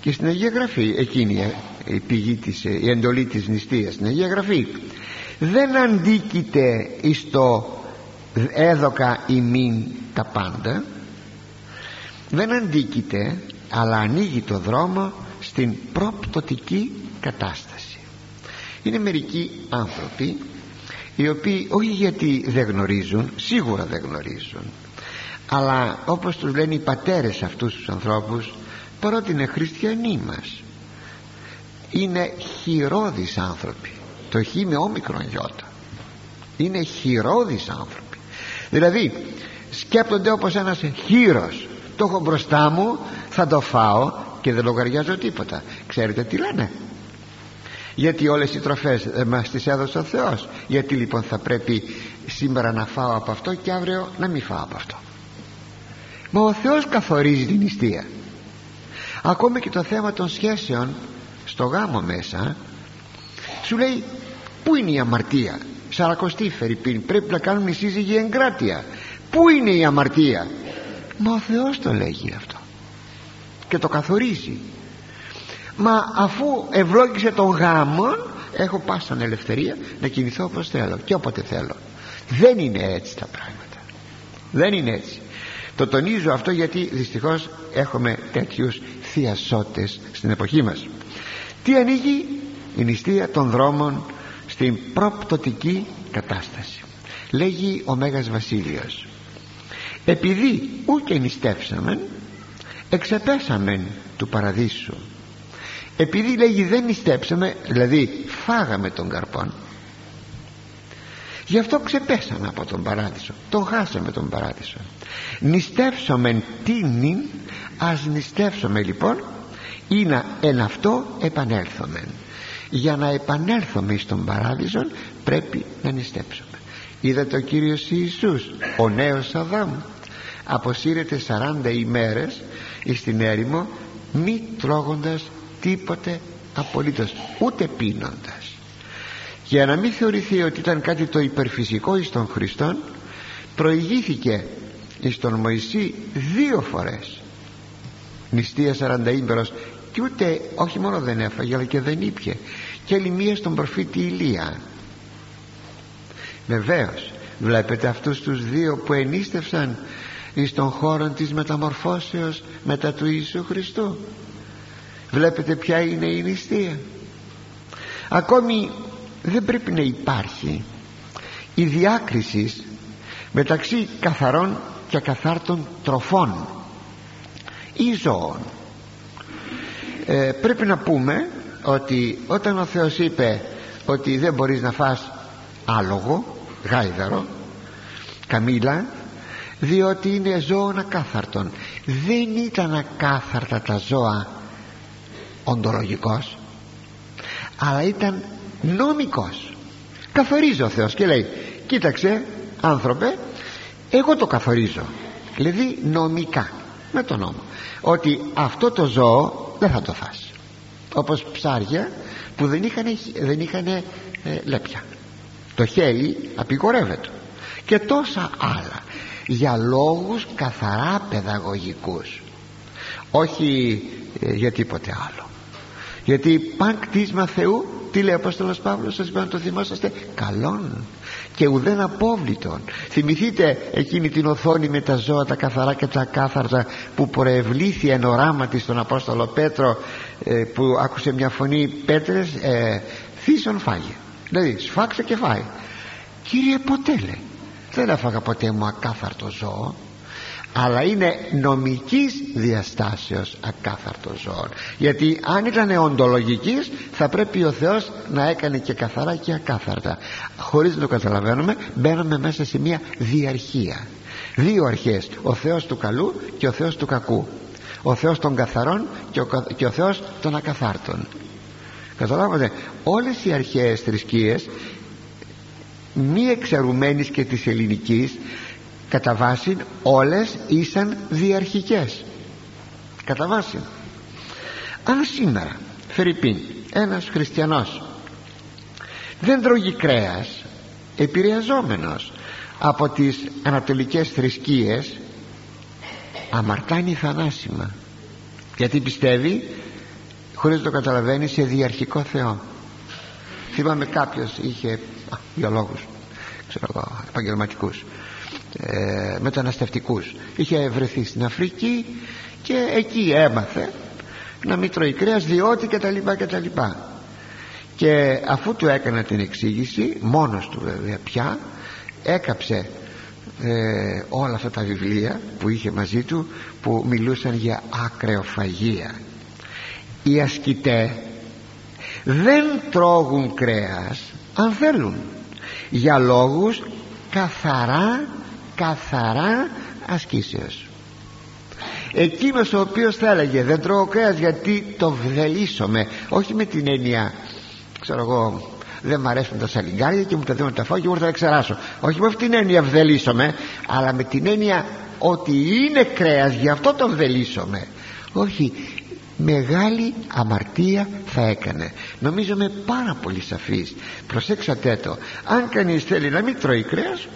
Και στην Αγία Γραφή εκείνη η πηγή της, η εντολή της νηστείας στην Αγία Γραφή δεν αντίκειται εις το έδωκα ημίν τα πάντα δεν αντίκειται αλλά ανοίγει το δρόμο στην προπτωτική κατάσταση. Είναι μερικοί άνθρωποι οι οποίοι όχι γιατί δεν γνωρίζουν σίγουρα δεν γνωρίζουν αλλά όπως τους λένε οι πατέρες αυτούς τους ανθρώπους παρότι είναι χριστιανοί μας. Είναι χειρόδεις άνθρωποι. Το χ με όμικρον γιώτα είναι χειρόδεις άνθρωποι. Δηλαδή σκέπτονται όπως ένας χείρος. Το έχω μπροστά μου θα το φάω και δεν λογαριάζω τίποτα. Ξέρετε τι λένε; Γιατί όλες οι τροφές ε, μας τις έδωσε ο Θεός. Γιατί λοιπόν θα πρέπει σήμερα να φάω από αυτό και αύριο να μην φάω από αυτό μα ο Θεός καθορίζει την νηστεία. Ακόμη και το θέμα των σχέσεων στο γάμο μέσα σου λέει πού είναι η αμαρτία; Σαρακοστή Φερρυπίν πρέπει να κάνουν οι σύζυγοι εγκράτεια πού είναι η αμαρτία; Μα ο Θεός το λέγει αυτό και το καθορίζει. Μα αφού ευλόγησε τον γάμο έχω πάσα ελευθερία να κινηθώ όπως θέλω και όποτε θέλω. Δεν είναι έτσι τα πράγματα. Δεν είναι έτσι το τονίζω αυτό γιατί δυστυχώς έχουμε τέτοιους θειασότες στην εποχή μας. Τι ανοίγει η νηστεία των δρόμων στην προπτωτική κατάσταση. Λέγει ο Μέγας Βασίλειος. Επειδή ούτε νηστεύσαμεν εξεπέσαμεν του παραδείσου. Επειδή λέγει δεν νηστέψαμε δηλαδή φάγαμε τον καρπόν γι' αυτό ξεπέσαμε από τον παράδεισο. Τον χάσαμε τον παράδεισο. Νηστεύσομεν τίνην ας νηστεύσουμε λοιπόν ή να εν αυτό επανέλθομεν. Για να επανέλθουμε στον παράδεισο πρέπει να νηστέψουμε είδατε ο Κύριος Ιησούς ο νέος Αδάμ. Αποσύρεται 40 ημέρες στην έρημο μη τρώγοντας τίποτε απολύτως ούτε πίνοντας για να μην θεωρηθεί ότι ήταν κάτι το υπερφυσικό εις τον Χριστόν προηγήθηκε εις τον Μωυσή δύο φορές. Νηστεία 40 ήμερος και ούτε όχι μόνο δεν έφαγε αλλά και δεν ήπια. Και άλλη μία στον προφήτη Ηλία. Βεβαίως, βλέπετε αυτούς τους δύο που ενίστευσαν εις τον χώρο της μεταμορφώσεως μετά του Ιησού Χριστού. Βλέπετε ποια είναι η νηστεία. Ακόμη δεν πρέπει να υπάρχει η διάκριση μεταξύ καθαρών και ακαθάρτων τροφών ή ζώων. Ε, πρέπει να πούμε ότι όταν ο Θεός είπε ότι δεν μπορείς να φας άλογο γάιδαρο καμήλα διότι είναι ζώων ακάθαρτων. Δεν ήταν ακάθαρτα τα ζώα οντολογικός αλλά ήταν νομικός. Καθορίζει ο Θεός και λέει κοίταξε άνθρωπε εγώ το καθορίζω δηλαδή νομικά με τον νόμο ότι αυτό το ζώο δεν θα το φας. Όπως ψάρια που δεν είχαν, δεν είχαν ε, λέπια. Το χέρι απεικορεύεται. Και τόσα άλλα για λόγους καθαρά παιδαγωγικούς. Όχι ε, για τίποτε άλλο γιατί παν κτίσμα Θεού τι λέει ο Απόστολος Παύλος σας είπα να το θυμόσαστε καλόν και ουδέν απόβλητον. Θυμηθείτε εκείνη την οθόνη με τα ζώα τα καθαρά και τα κάθαρτα που προευλήθη εν οράματι στον Απόστολο Πέτρο ε, που άκουσε μια φωνή Πέτρες ε, θύσον φάγε δηλαδή σφάξε και φάει. Κύριε ποτέ λέει. Δεν έφαγα ποτέ μου ακάθαρτο ζώο αλλά είναι νομικής διαστάσεως ακάθαρτο ζώο. Γιατί αν ήταν οντολογικής θα πρέπει ο Θεός να έκανε και καθαρά και ακάθαρτα. Χωρίς να το καταλαβαίνουμε μπαίνουμε μέσα σε μια διαρχία. Δύο αρχές. Ο Θεός του καλού και ο Θεός του κακού. Ο Θεός των καθαρών και ο, και ο Θεός των ακαθάρτων. Καταλάβατε; Όλες οι αρχαίες θρησκείες μη εξαρουμένης και της ελληνικής κατά βάση όλες ήσαν διαρχικές. Κατά βάση. Αν σήμερα Φερρυπίν ένας χριστιανός δεν τρώγει κρέας επηρεαζόμενος από τις ανατολικές θρησκείες αμαρτάνει θανάσιμα. Γιατί πιστεύει χωρίς να το καταλαβαίνει σε διαρχικό Θεό. Θυμάμαι κάποιος είχε για λόγους ξέρω εγώ επαγγελματικούς ε, μεταναστευτικούς. Είχε βρεθεί στην Αφρική και εκεί έμαθε να μην τρώει κρέας διότι και τα λοιπά και τα λοιπά. Και αφού του έκανα την εξήγηση μόνος του βέβαια πια έκαψε ε, όλα αυτά τα βιβλία που είχε μαζί του που μιλούσαν για ακρεοφαγία. Οι ασκητέ δεν τρώγουν κρέας αν θέλουν για λόγους καθαρά καθαρά ασκήσεως. Εκείνος ο οποίος θα έλεγε δεν τρώω κρέας γιατί το βδελίσομαι όχι με την έννοια ξέρω εγώ δεν μ' αρέσουν τα σαλιγκάρια και μου τα δίνουν τα φάγια και μου θα τα ξεράσω όχι με αυτήν την έννοια βδελίσομαι αλλά με την έννοια ότι είναι κρέας γι' αυτό το βδελίσομαι. Όχι μεγάλη αμαρτία θα έκανε. Νομίζω είμαι πάρα πολύ σαφής. Προσέξατε το. Αν κανείς θέλει να μην τρώει κρέας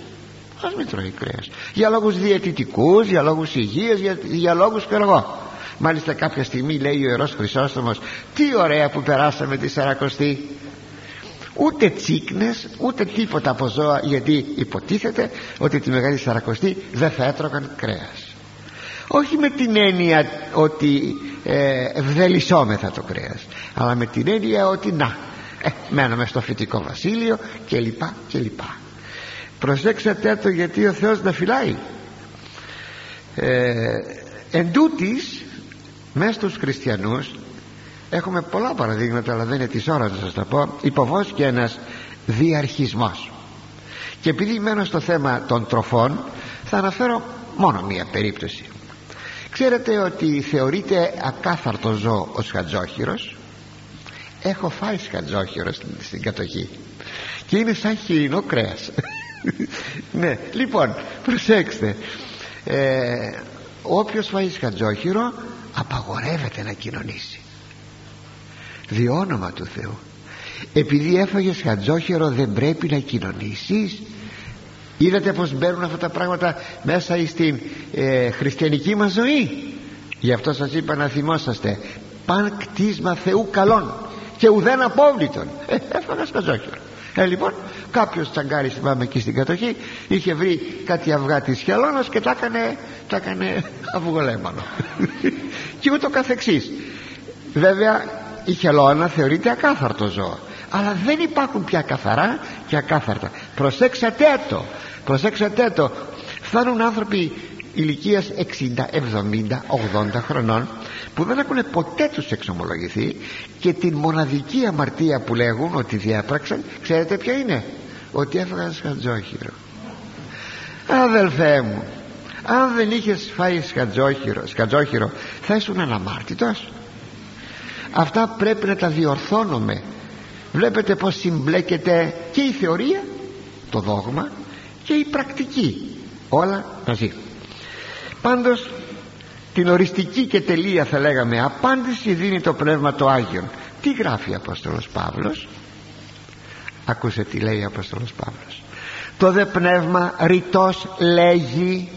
ας μην τρώει κρέας. Για λόγους διαιτητικούς, για λόγους υγείας για, για λόγους εγώ. Μάλιστα κάποια στιγμή λέει ο Ιερός Χρυσόστομος τι ωραία που περάσαμε τη Σαρακοστή ούτε τσίκνες ούτε τίποτα από ζώα γιατί υποτίθεται ότι τη Μεγάλη Σαρακοστή δεν θα έτρωγαν κρέας. Όχι με την έννοια ότι ε, ευδελισόμεθα το κρέας αλλά με την έννοια ότι να ε, μέναμε στο φυτικό βασίλειο και λοιπά και λοιπά προσέξατε το γιατί ο Θεός να φυλάει. Ε, εν τούτης, μέσα στους χριστιανούς έχουμε πολλά παραδείγματα αλλά δεν είναι της ώρας να σας τα πω υποβός και ένας διαρχισμός. Και επειδή μένω στο θέμα των τροφών θα αναφέρω μόνο μία περίπτωση. Ξέρετε ότι θεωρείται ακάθαρτο ζώο ο σχατζόχυρος; Έχω φάει σχατζόχυρο στην, στην κατοχή. Και είναι σαν χοιρινό κρέας ναι λοιπόν προσέξτε ε, όποιος φάει σχατζόχυρο απαγορεύεται να κοινωνήσει. Διόνομα του Θεού επειδή έφαγες σχατζόχυρο δεν πρέπει να κοινωνήσεις. Είδατε πως μπαίνουν αυτά τα πράγματα μέσα στην ε, χριστιανική μας ζωή; Γι' αυτό σας είπα να θυμόσαστε παν κτίσμα Θεού καλών και ουδέν απόβλητον ε, έφαγα σκαζόχυρο ε, λοιπόν κάποιος τσαγκάρης θυμάμαι εκεί στην κατοχή είχε βρει κάτι αυγά της χελώνας και τα έκανε, τα έκανε αυγολέμανο και ούτω καθεξής. Βέβαια η χελώνα θεωρείται ακάθαρτο ζώο. Αλλά δεν υπάρχουν πια καθαρά και ακάθαρτα. Προσέξατε το προσέξατε το. Φτάνουν άνθρωποι ηλικίας 60, 70, 80 χρονών που δεν έχουν ποτέ τους εξομολογηθεί και την μοναδική αμαρτία που λέγουν ότι διέπραξαν ξέρετε ποια είναι; Ότι έφαγαν σκατζόχυρο αδελφέ μου αν δεν είχες φάει σκατζόχυρο, σκατζόχυρο θα ήσουν αναμάρτητος. Αυτά πρέπει να τα διορθώνουμε βλέπετε πως συμπλέκεται και η θεωρία το δόγμα και η πρακτική. Όλα μαζί. Πάντως την οριστική και τελεία θα λέγαμε απάντηση δίνει το Πνεύμα το Άγιον. Τι γράφει ο Απόστολος Παύλος; Ακούσε τι λέει ο Απόστολος Παύλος. Το δε πνεύμα ρητός λέγει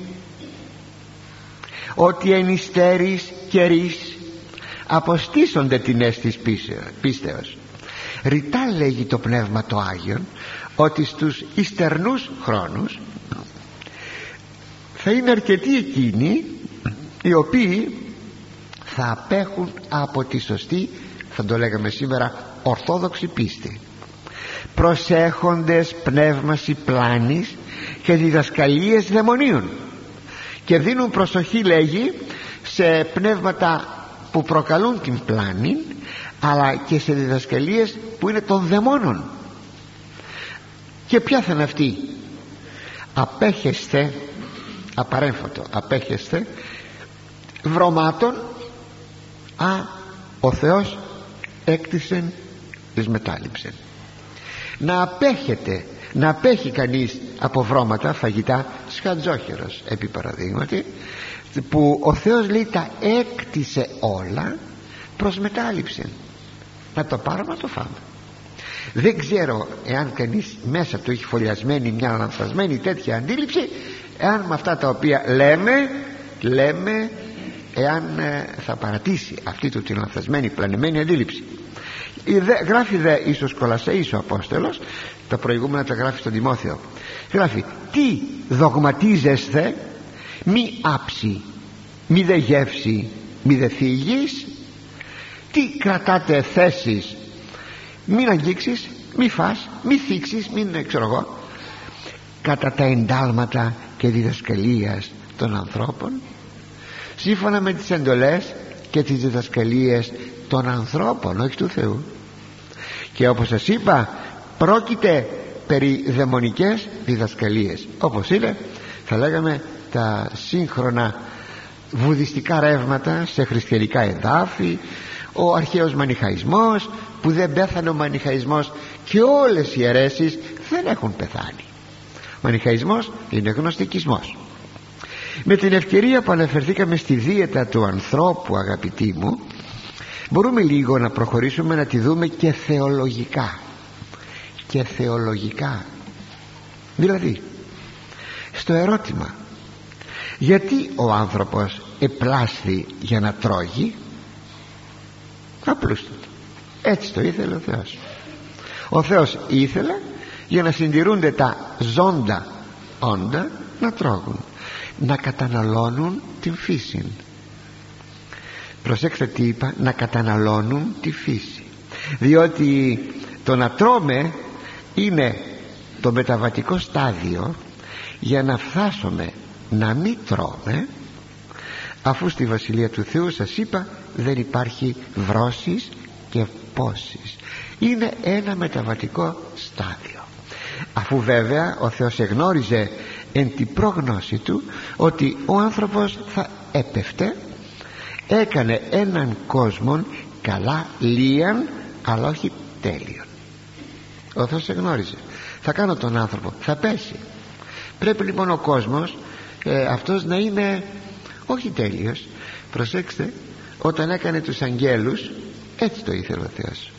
ότι εν υστέρης καιρής αποστήσονται την αίσθηση πίστεως. Ρητά λέγει το πνεύμα το Άγιον ότι στους ιστερνούς χρόνους θα είναι αρκετοί εκείνοι οι οποίοι θα απέχουν από τη σωστή θα το λέγαμε σήμερα ορθόδοξη πίστη προσέχοντες πνεύμαση πλάνης και διδασκαλίες δαιμονίων. Και δίνουν προσοχή λέγει σε πνεύματα που προκαλούν την πλάνη αλλά και σε διδασκαλίες που είναι των δαιμόνων. Και ποια θα είναι αυτή; Απέχεστε απαρέμφωτο απέχεστε βρωμάτων α ο Θεός έκτισε εις μετάληψε να απέχετε να απέχει κανείς από βρώματα φαγητά σχατζόχερος επί παραδείγματι που ο Θεός λέει τα έκτισε όλα προς μετάληψη. Να το πάρουμε να το φάμε δεν ξέρω εάν κανείς μέσα του έχει φωλιασμένη μια λανθασμένη τέτοια αντίληψη εάν με αυτά τα οποία λέμε λέμε εάν ε, θα παρατήσει αυτή του την λανθασμένη πλανεμένη αντίληψη γράφει δε ίσως Κολασσέης ο Απόστολος τα προηγούμενα τα γράφει στον Τιμόθεο. Γράφει τι δογματίζεστε μη άψη μη δε γεύση μη δε φύγεις τι κρατάτε θέσεις μην αγγίξεις μη φας μη θίξεις μην ξέρω εγώ κατά τα εντάλματα και διδασκαλίας των ανθρώπων σύμφωνα με τις εντολές και τις διδασκαλίες των ανθρώπων όχι του Θεού και όπως σας είπα πρόκειται περί δαιμονικές διδασκαλίες. Όπως είναι θα λέγαμε τα σύγχρονα βουδιστικά ρεύματα σε χριστιανικά εδάφη ο αρχαίος μανιχαϊσμός που δεν πέθανε ο μανιχαϊσμός και όλες οι αιρέσεις δεν έχουν πεθάνει. Ο μανιχαϊσμός είναι γνωστικισμός. Με την ευκαιρία που αναφερθήκαμε στη δίαιτα του ανθρώπου αγαπητοί μου μπορούμε λίγο να προχωρήσουμε να τη δούμε και θεολογικά. Και θεολογικά. Δηλαδή στο ερώτημα γιατί ο άνθρωπος επλάσθη για να τρώγει; Απλούστατο έτσι το ήθελε ο Θεός. Ο Θεός ήθελε για να συντηρούνται τα ζώντα όντα να τρώγουν να καταναλώνουν την φύση προσέξτε τι είπα να καταναλώνουν τη φύση. Διότι το να τρώμε είναι το μεταβατικό στάδιο για να φτάσουμε να μην τρώμε αφού στη Βασιλεία του Θεού σας είπα δεν υπάρχει βρώσεις και πόσεις είναι ένα μεταβατικό στάδιο. Αφού βέβαια ο Θεός εγνώριζε εν την πρόγνωση του ότι ο άνθρωπος θα έπεφτε έκανε έναν κόσμο καλά λίαν αλλά όχι τέλειον. Ο Θεός εγνώριζε θα κάνω τον άνθρωπο. Θα πέσει. Πρέπει λοιπόν ο κόσμος ε, αυτός να είναι όχι τέλειος. Προσέξτε όταν έκανε τους αγγέλους έτσι το ήθελε ο Θεός.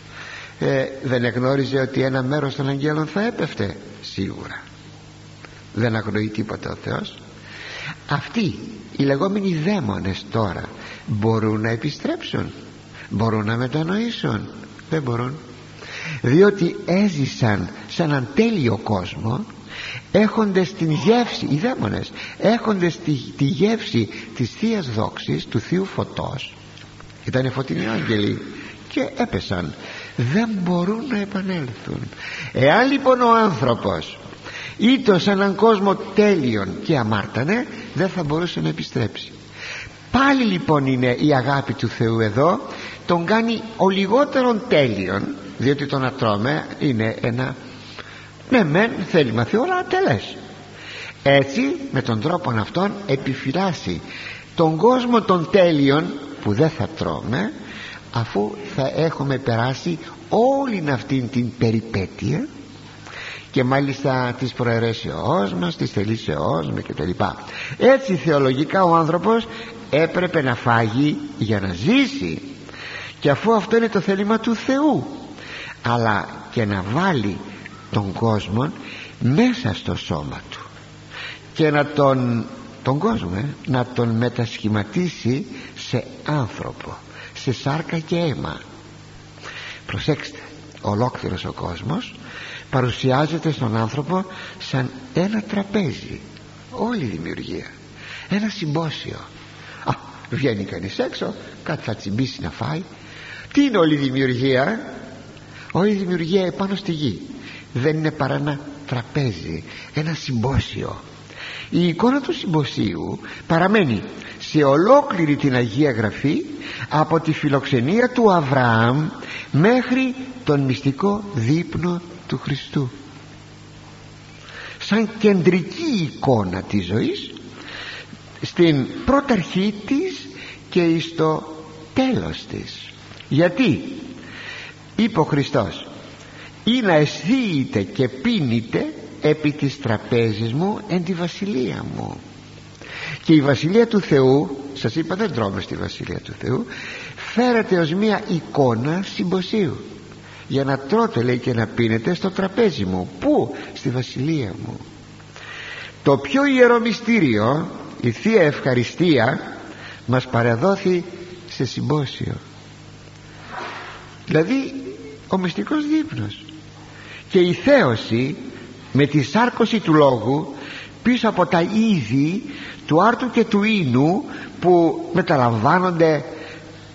Ε, δεν εγνώριζε ότι ένα μέρος των αγγέλων θα έπεφτε σίγουρα. Δεν αγνοεί τίποτα ο Θεός αυτοί οι λεγόμενοι δαίμονες τώρα μπορούν να επιστρέψουν μπορούν να μετανοήσουν δεν μπορούν. Διότι έζησαν σε έναν τέλειο κόσμο έχοντες την γεύση οι δαίμονες έχοντες τη, τη γεύση της θείας Δόξης του Θείου Φωτός. Ήταν φωτεινοί άγγελοι και έπεσαν. Δεν μπορούν να επανέλθουν. Εάν λοιπόν ο άνθρωπος είτε σε έναν κόσμο τέλειον και αμάρτανε δεν θα μπορούσε να επιστρέψει. Πάλι λοιπόν είναι η αγάπη του Θεού εδώ τον κάνει ο λιγότερον τέλειον διότι το να τρώμε είναι ένα ναι μεν θέλημα Θεού αλλά ατελές έτσι με τον τρόπο αυτόν επιφυλάσσει τον κόσμο των τέλειων που δεν θα τρώμε αφού θα έχουμε περάσει όλη αυτήν την περιπέτεια και μάλιστα της προαιρέσεώς μας της θελήσεώς μας κτλ. Έτσι θεολογικά ο άνθρωπος έπρεπε να φάγει για να ζήσει. Και αφού αυτό είναι το θέλημα του Θεού αλλά και να βάλει τον κόσμο μέσα στο σώμα του. Και να τον τον κόσμο ε, να τον μετασχηματίσει σε άνθρωπο σε σάρκα και αίμα. Προσέξτε ολόκληρος ο κόσμος παρουσιάζεται στον άνθρωπο σαν ένα τραπέζι όλη η δημιουργία. Ένα συμπόσιο. Α, βγαίνει κανείς έξω κάτι θα τσιμπήσει να φάει. Τι είναι όλη η δημιουργία όλη η δημιουργία επάνω στη γη. Δεν είναι παρά ένα τραπέζι ένα συμπόσιο. Η εικόνα του συμποσίου παραμένει σε ολόκληρη την Αγία Γραφή από τη φιλοξενία του Αβραάμ μέχρι τον μυστικό δείπνο του Χριστού. Σαν κεντρική εικόνα της ζωής στην πρώταρχή της και στο τέλος της. Γιατί; Είπε ο Χριστός ή να αισθείτε και πίνετε επί της τραπέζης μου εν τη βασιλεία μου και η βασιλεία του Θεού σας είπα δεν τρώμε στη βασιλεία του Θεού φέρεται ως μια εικόνα συμποσίου για να τρώτε λέει και να πίνετε στο τραπέζι μου. Πού; Στη βασιλεία μου. Το πιο ιερό μυστήριο Η Θεία Ευχαριστία Μας παραδόθη σε συμπόσιο. Δηλαδή ο μυστικός δείπνος. Και η θέωση Με τη σάρκωση του λόγου Πίσω από τα είδη Του άρτου και του ίνου Που μεταλαμβάνονται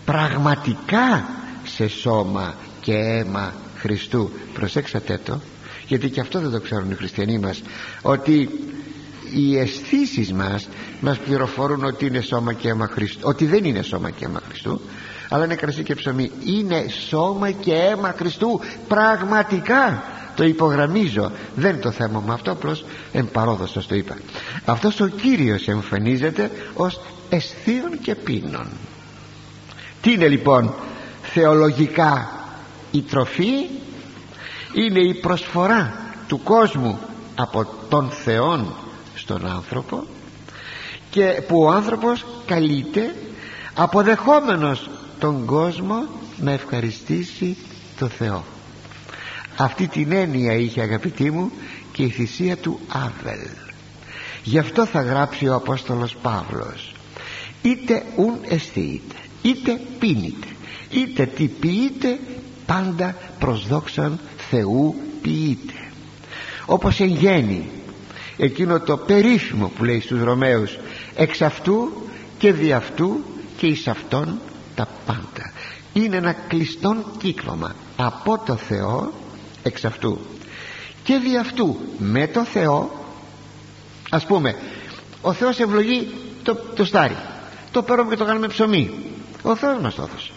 Πραγματικά σε σώμα και αίμα Χριστού. Προσέξατε το γιατί και αυτό δεν το ξέρουν οι χριστιανοί μας ότι οι αισθήσεις μας μας πληροφορούν ότι είναι σώμα και αίμα Χριστού ότι δεν είναι σώμα και αίμα Χριστού αλλά είναι κρασί και ψωμί. Είναι σώμα και αίμα Χριστού. Πραγματικά το υπογραμμίζω δεν είναι το θέμα μου αυτό απλώς εμπαρόδοστος το είπα. Αυτός ο Κύριος εμφανίζεται ως αισθείων και πίνων. Τι είναι λοιπόν θεολογικά η τροφή είναι η προσφορά του κόσμου από τον Θεόν στον άνθρωπο και που ο άνθρωπος καλείται αποδεχόμενος τον κόσμο να ευχαριστήσει το Θεό. Αυτή την έννοια είχε αγαπητοί μου και η θυσία του Άβελ. Γι' αυτό θα γράψει ο Απόστολος Παύλος. Είτε ουν αισθείτε είτε πίνετε είτε τι ποιείτε πάντα προς δόξαν Θεού ποιείται όπως εν γέννη εκείνο το περίφημο που λέει στους Ρωμαίους εξ αυτού και δι' αυτού και εις αυτόν τα πάντα είναι ένα κλειστόν κύκλωμα. Από το Θεό εξ αυτού και δι' αυτού με το Θεό ας πούμε ο Θεός ευλογεί το, το στάρι το παίρνουμε και το κάνουμε ψωμί. Ο Θεός μας το έδωσε.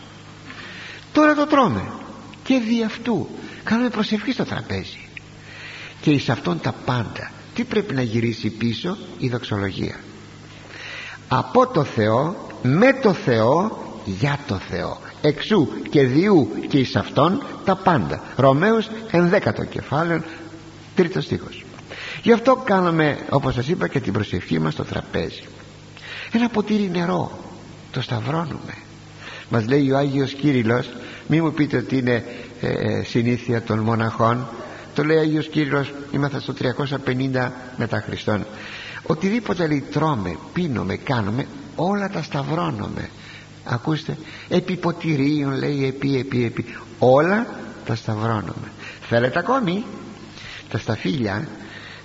Τώρα το τρώμε και δι' αυτού. Κάνουμε προσευχή στο τραπέζι. Και εις αυτόν τα πάντα τι πρέπει να γυρίσει πίσω; Η δοξολογία. Από το Θεό με το Θεό για το Θεό. Εξού και διού και εις αυτόν τα πάντα. Ρωμαίους ενδέκατο κεφάλαιο τρίτος στίχος. Γι' αυτό κάναμε όπως σας είπα και την προσευχή μας στο τραπέζι. Ένα ποτήρι νερό. Το σταυρώνουμε μας λέει ο Άγιος Κύριλλος μη μου πείτε ότι είναι ε, ε, συνήθεια των μοναχών το λέει ο Άγιος Κύριλλος είμαστε στο 350 μετά Χριστόν οτιδήποτε λέει τρώμε, πίνουμε, κάνουμε όλα τα σταυρώνουμε ακούστε επί ποτηρίων λέει επί, επί, επί όλα τα σταυρώνουμε. Θέλετε ακόμη; Τα σταφύλια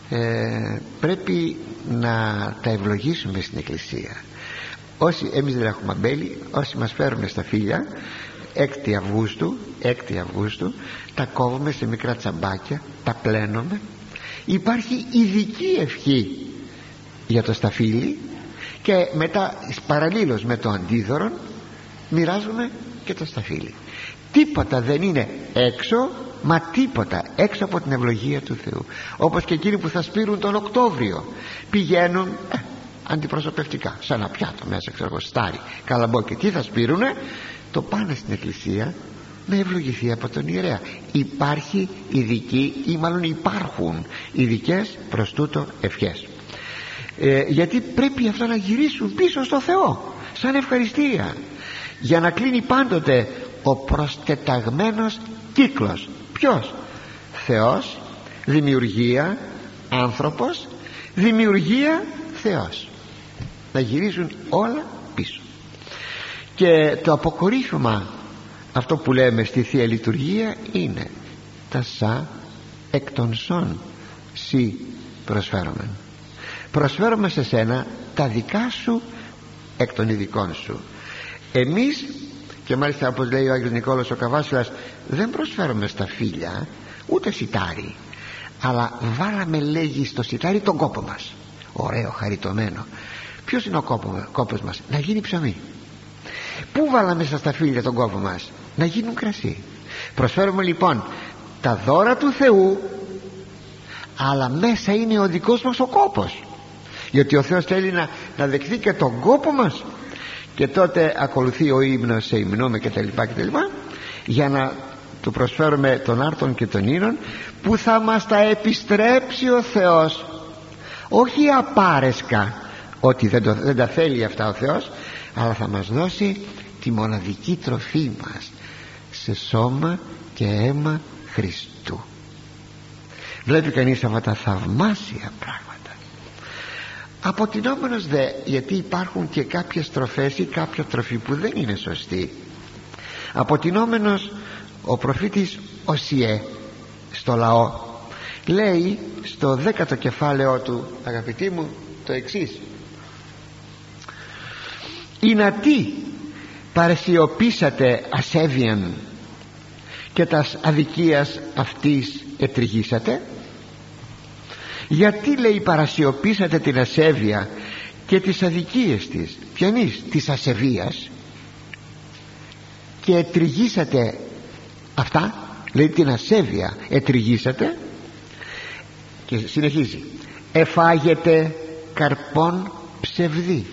ε, πρέπει να τα ευλογήσουμε στην εκκλησία όσοι εμείς δεν έχουμε μπέλη όσοι μας φέρουν στα φίλια 6 Αυγούστου 6 Αυγούστου τα κόβουμε σε μικρά τσαμπάκια τα πλένουμε. Υπάρχει ειδική ευχή για το σταφύλι και μετά παραλλήλως με το αντίδωρο μοιράζουμε και το σταφύλι. Τίποτα δεν είναι έξω μα τίποτα έξω από την ευλογία του Θεού. Όπως και εκείνοι που θα σπείρουν τον Οκτώβριο πηγαίνουν ε, αντιπροσωπευτικά σαν ένα πιάτο μέσα ξέρω εγώ στάρι καλαμπόκι. Τι θα σπείρουνε; Το πάνε στην εκκλησία να ευλογηθεί από τον ιερέα. Υπάρχει ειδική ή μάλλον υπάρχουν ειδικές προς τούτο ευχές. Ε, γιατί πρέπει αυτά να γυρίσουν πίσω στο Θεό σαν ευχαριστία για να κλείνει πάντοτε ο προστεταγμένος κύκλος. Ποιος; Θεός δημιουργία άνθρωπος δημιουργία Θεός να γυρίζουν όλα πίσω. Και το αποκορύφωμα αυτό που λέμε στη Θεία Λειτουργία είναι τα σα εκ των σών. Σι προσφέρομαι. Προσφέρομαι σε σένα τα δικά σου εκ των ειδικών σου. Εμείς και μάλιστα όπως λέει ο Άγιος Νικόλος ο Καβάσιλας δεν προσφέρουμε στα φίλια ούτε σιτάρι αλλά βάλαμε λέγει στο σιτάρι τον κόπο μας. Ωραίο χαριτωμένο ποιος είναι ο κόπος, κόπος μας. Να γίνει ψωμί. Πού βάλαμε στα σταφύλια τον κόπο μας; Να γίνουν κρασί. Προσφέρουμε λοιπόν τα δώρα του Θεού αλλά μέσα είναι ο δικός μας ο κόπος. Γιατί ο Θεός θέλει να, να δεχθεί και τον κόπο μας. Και τότε ακολουθεί ο ύμνος σε υμνούμε και τα λοιπά και τα λοιπά για να του προσφέρουμε τον άρτον και τον ίνων που θα μας τα επιστρέψει ο Θεός. Όχι απάρεσκα ότι δεν, το, δεν τα θέλει αυτά ο Θεός αλλά θα μας δώσει τη μοναδική τροφή μας σε σώμα και αίμα Χριστού. Βλέπει κανείς αυτά τα θαυμάσια πράγματα. Αποτινόμενος δε γιατί υπάρχουν και κάποιες τροφές ή κάποια τροφή που δεν είναι σωστή. Αποτινόμενος ο προφήτης Οσιέ στο λαό. Λέει στο δέκατο κεφάλαιό του αγαπητοί μου το εξής «Η να τι; Παρεσιοποίησατε ασέβιαν και τας αδικίας αυτής ετριγήσατε» γιατί λέει παρασιωπήσατε την ασέβεια και τις αδικίες της; Ποιανής της ασεβίας και ετριγήσατε αυτά; Λέει την ασέβεια ετριγήσατε; Και συνεχίζει. Εφάγετε καρπών ψευδή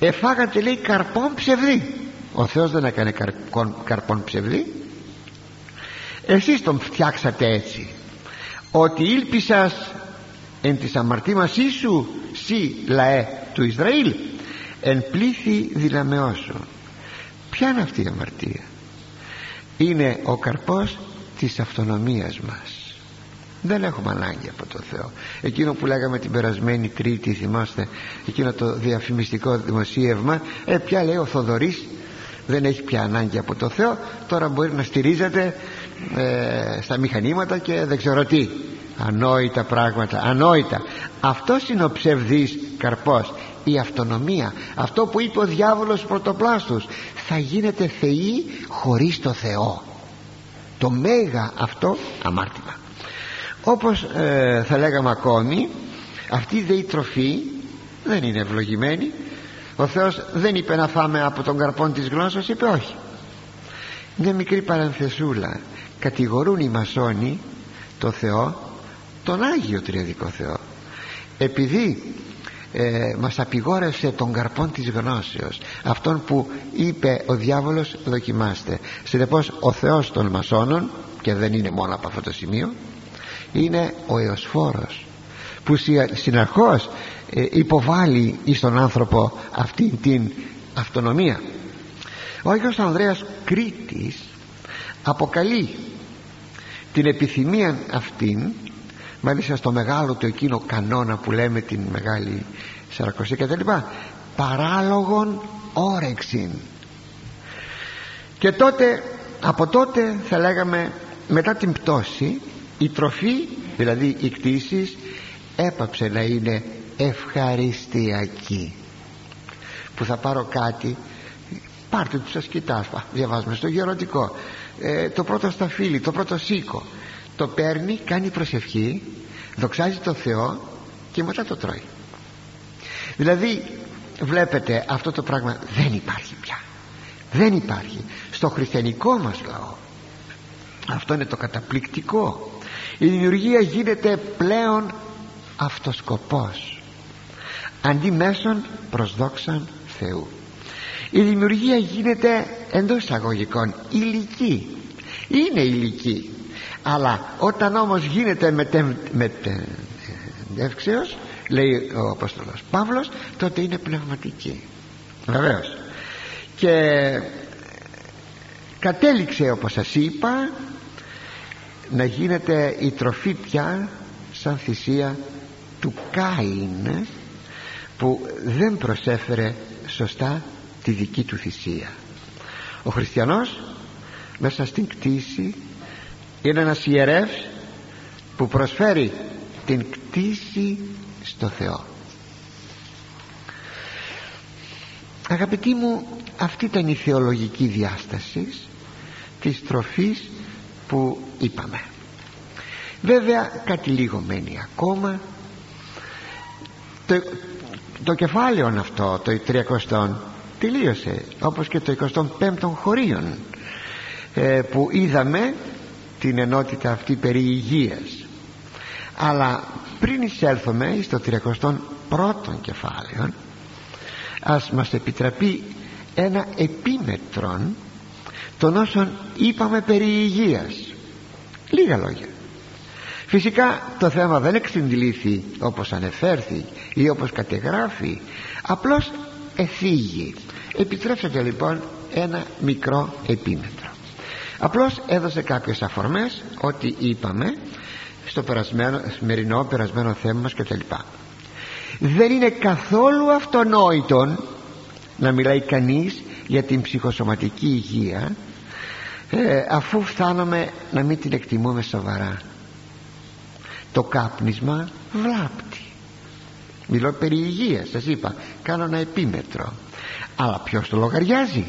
εφάγατε λέει καρπών ψευδή. Ο Θεός δεν έκανε καρπών, καρπών ψευδή. Εσείς τον φτιάξατε έτσι ότι ήλπισας εν της αμαρτήμασής σου σύ λαέ του Ισραήλ εν πλήθη δυναμεώσου ποια είναι αυτή η αμαρτία; Είναι ο καρπός της αυτονομίας μας δεν έχουμε ανάγκη από το Θεό. Εκείνο που λέγαμε την περασμένη τρίτη θυμάστε εκείνο το διαφημιστικό δημοσίευμα ε πια λέει ο Θοδωρής δεν έχει πια ανάγκη από το Θεό τώρα μπορεί να στηρίζεται ε, στα μηχανήματα και δεν ξέρω τι ανόητα πράγματα ανόητα. Αυτός είναι ο ψευδής καρπός η αυτονομία. Αυτό που είπε ο διάβολος πρωτοπλάστους θα γίνετε θεοί χωρίς το Θεό το μέγα αυτό αμάρτημα όπως ε, θα λέγαμε ακόμη αυτή η τροφή δεν είναι ευλογημένη. Ο Θεός δεν είπε να φάμε από τον καρπόν της γλώσσας είπε όχι. Μια μικρή παρανθεσούλα κατηγορούν οι μασόνοι το Θεό τον Άγιο Τριαδικό Θεό. Επειδή ε, μας απειγόρευσε τον καρπόν της γνώσεως αυτόν που είπε ο διάβολος δοκιμάστε. Συνεπώς ο Θεός των μασόνων και δεν είναι μόνο από αυτό το σημείο είναι ο Εωσφόρος που συνεχώς ε, υποβάλλει στον άνθρωπο αυτή την αυτονομία. Ο Άγιος Ανδρέας Κρήτης αποκαλεί την επιθυμία αυτήν μάλιστα στο μεγάλο του εκείνο κανόνα που λέμε την μεγάλη Σαρακοσία και τα λοιπά παράλογον όρεξην. Και τότε από τότε θα λέγαμε μετά την πτώση η τροφή δηλαδή οι κτήσεις έπαψε να είναι ευχαριστιακή. Που θα πάρω κάτι πάρτε τους ασκητάς διαβάζουμε στο γεροντικό. Ε, το πρώτο σταφύλι το πρώτο σίκο το παίρνει κάνει προσευχή δοξάζει το Θεό και μετά το τρώει. Δηλαδή βλέπετε αυτό το πράγμα δεν υπάρχει πια. Δεν υπάρχει. Στο χριστιανικό μας λαό αυτό είναι το καταπληκτικό η δημιουργία γίνεται πλέον αυτοσκοπός. Αντί μέσων προσδόξαν Θεού. Η δημιουργία γίνεται εντός εισαγωγικών ηλική. Είναι ηλική. Αλλά όταν όμως γίνεται μετεύξεως λέει ο Απόστολος Παύλος τότε είναι πνευματική. Βεβαίως. Και κατέληξε όπως σας είπα να γίνεται η τροφή πια σαν θυσία του Κάιν που δεν προσέφερε σωστά τη δική του θυσία. Ο χριστιανός μέσα στην κτήση είναι ένας ιερεύς που προσφέρει την κτήση στο Θεό. Αγαπητοί μου αυτή ήταν η θεολογική διάσταση της τροφής που είπαμε. Βέβαια κάτι λίγο μένει ακόμα. Το, το κεφάλαιο αυτό το 300 τελείωσε όπως και το 25ο χωρίων ε, που είδαμε την ενότητα αυτή περί υγείας. Αλλά πριν εισέλθουμε στο 31ο κεφάλαιο ας μας επιτραπεί ένα επίμετρον των όσων είπαμε περί υγείας. Λίγα λόγια. Φυσικά το θέμα δεν εξυντλήθη όπως ανεφέρθη ή όπως κατεγράφει απλώς εφήγει. Επιτρέψτε λοιπόν ένα μικρό επίμετρο. Απλώς έδωσε κάποιες αφορμές ότι είπαμε στο περασμένο, σημερινό περασμένο θέμα μας κτλ. Δεν είναι καθόλου αυτονόητον να μιλάει κανείς για την ψυχοσωματική υγεία ε, αφού φτάνουμε να μην την εκτιμούμε σοβαρά το κάπνισμα βλάπτει. Μιλώ περί υγείας σας είπα κάνω ένα επίμετρο. Αλλά ποιος το λογαριάζει;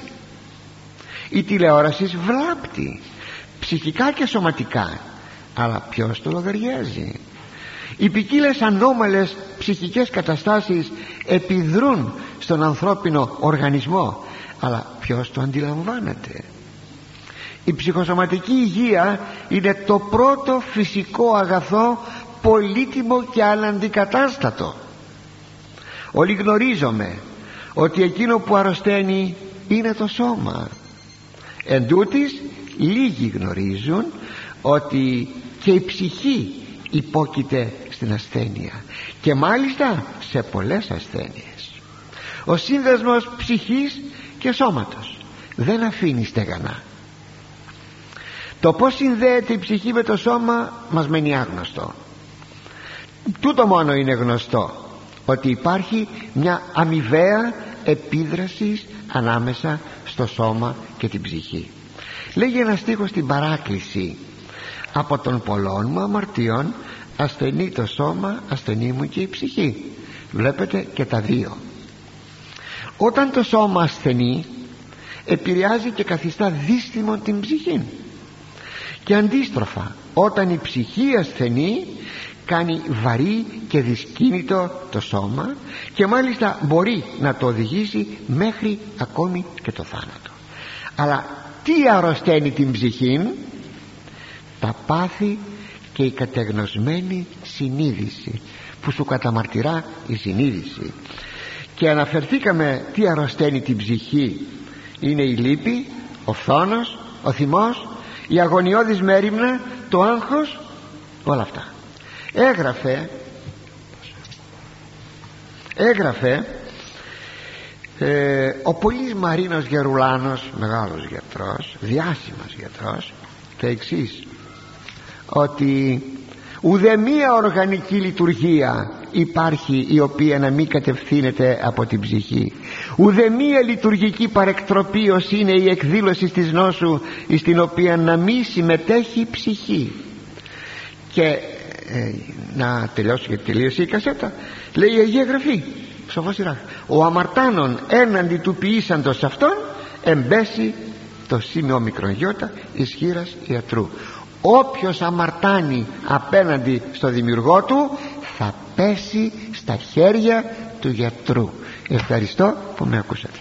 Η τηλεόραση βλάπτει ψυχικά και σωματικά. Αλλά ποιος το λογαριάζει; Οι ποικίλες ανώμαλες ψυχικές καταστάσεις επιδρούν στον ανθρώπινο οργανισμό. Αλλά ποιος το αντιλαμβάνεται; Η ψυχοσωματική υγεία είναι το πρώτο φυσικό αγαθό πολύτιμο και αναντικατάστατο. Όλοι γνωρίζομαι ότι εκείνο που αρρωσταίνει είναι το σώμα. Εν τούτης, λίγοι γνωρίζουν ότι και η ψυχή υπόκειται στην ασθένεια και μάλιστα σε πολλές ασθένειες. Ο σύνδεσμος ψυχής και σώματος δεν αφήνει στεγανά το πως συνδέεται η ψυχή με το σώμα μας μένει άγνωστο. Τούτο μόνο είναι γνωστό ότι υπάρχει μια αμοιβαία επίδρασης ανάμεσα στο σώμα και την ψυχή. Λέγει ένας στίχος στην παράκληση από τον πολλών μου αμαρτιών ασθενεί το σώμα ασθενεί μου και η ψυχή βλέπετε και τα δύο. Όταν το σώμα ασθενεί επηρεάζει και καθιστά δύστημο την ψυχή και αντίστροφα όταν η ψυχή ασθενεί κάνει βαρύ και δυσκίνητο το σώμα και μάλιστα μπορεί να το οδηγήσει μέχρι ακόμη και το θάνατο. Αλλά τι αρρωσταίνει την ψυχή; Τα πάθη και η κατεγνωσμένη συνείδηση που σου καταμαρτυρά η συνείδηση. Και αναφερθήκαμε τι αρρωσταίνει την ψυχή. Είναι η λύπη, ο φθόνος, ο θυμός η αγωνιώδης μέρημνα το άγχος όλα αυτά. Έγραφε έγραφε ε, ο πολύς Μαρίνος Γερουλάνος μεγάλος γιατρός διάσημος γιατρός τα εξής ότι ουδεμία οργανική λειτουργία υπάρχει η οποία να μην κατευθύνεται από την ψυχή ουδεμία λειτουργική παρεκτροπή ως είναι η εκδήλωση της νόσου στην οποία να μην συμμετέχει η ψυχή. Και ε, να τελειώσω γιατί τελείωσε η κασέτα λέει η Αγία Γραφή Σοφός ο αμαρτάνων έναντι του ποιήσαντος αυτών εμπέσει το σήμεο μικρογιώτα ισχύρας ιατρού. Όποιος αμαρτάνει απέναντι στο δημιουργό του θα πέσει στα χέρια του γιατρού ευχαριστώ που με ακούσατε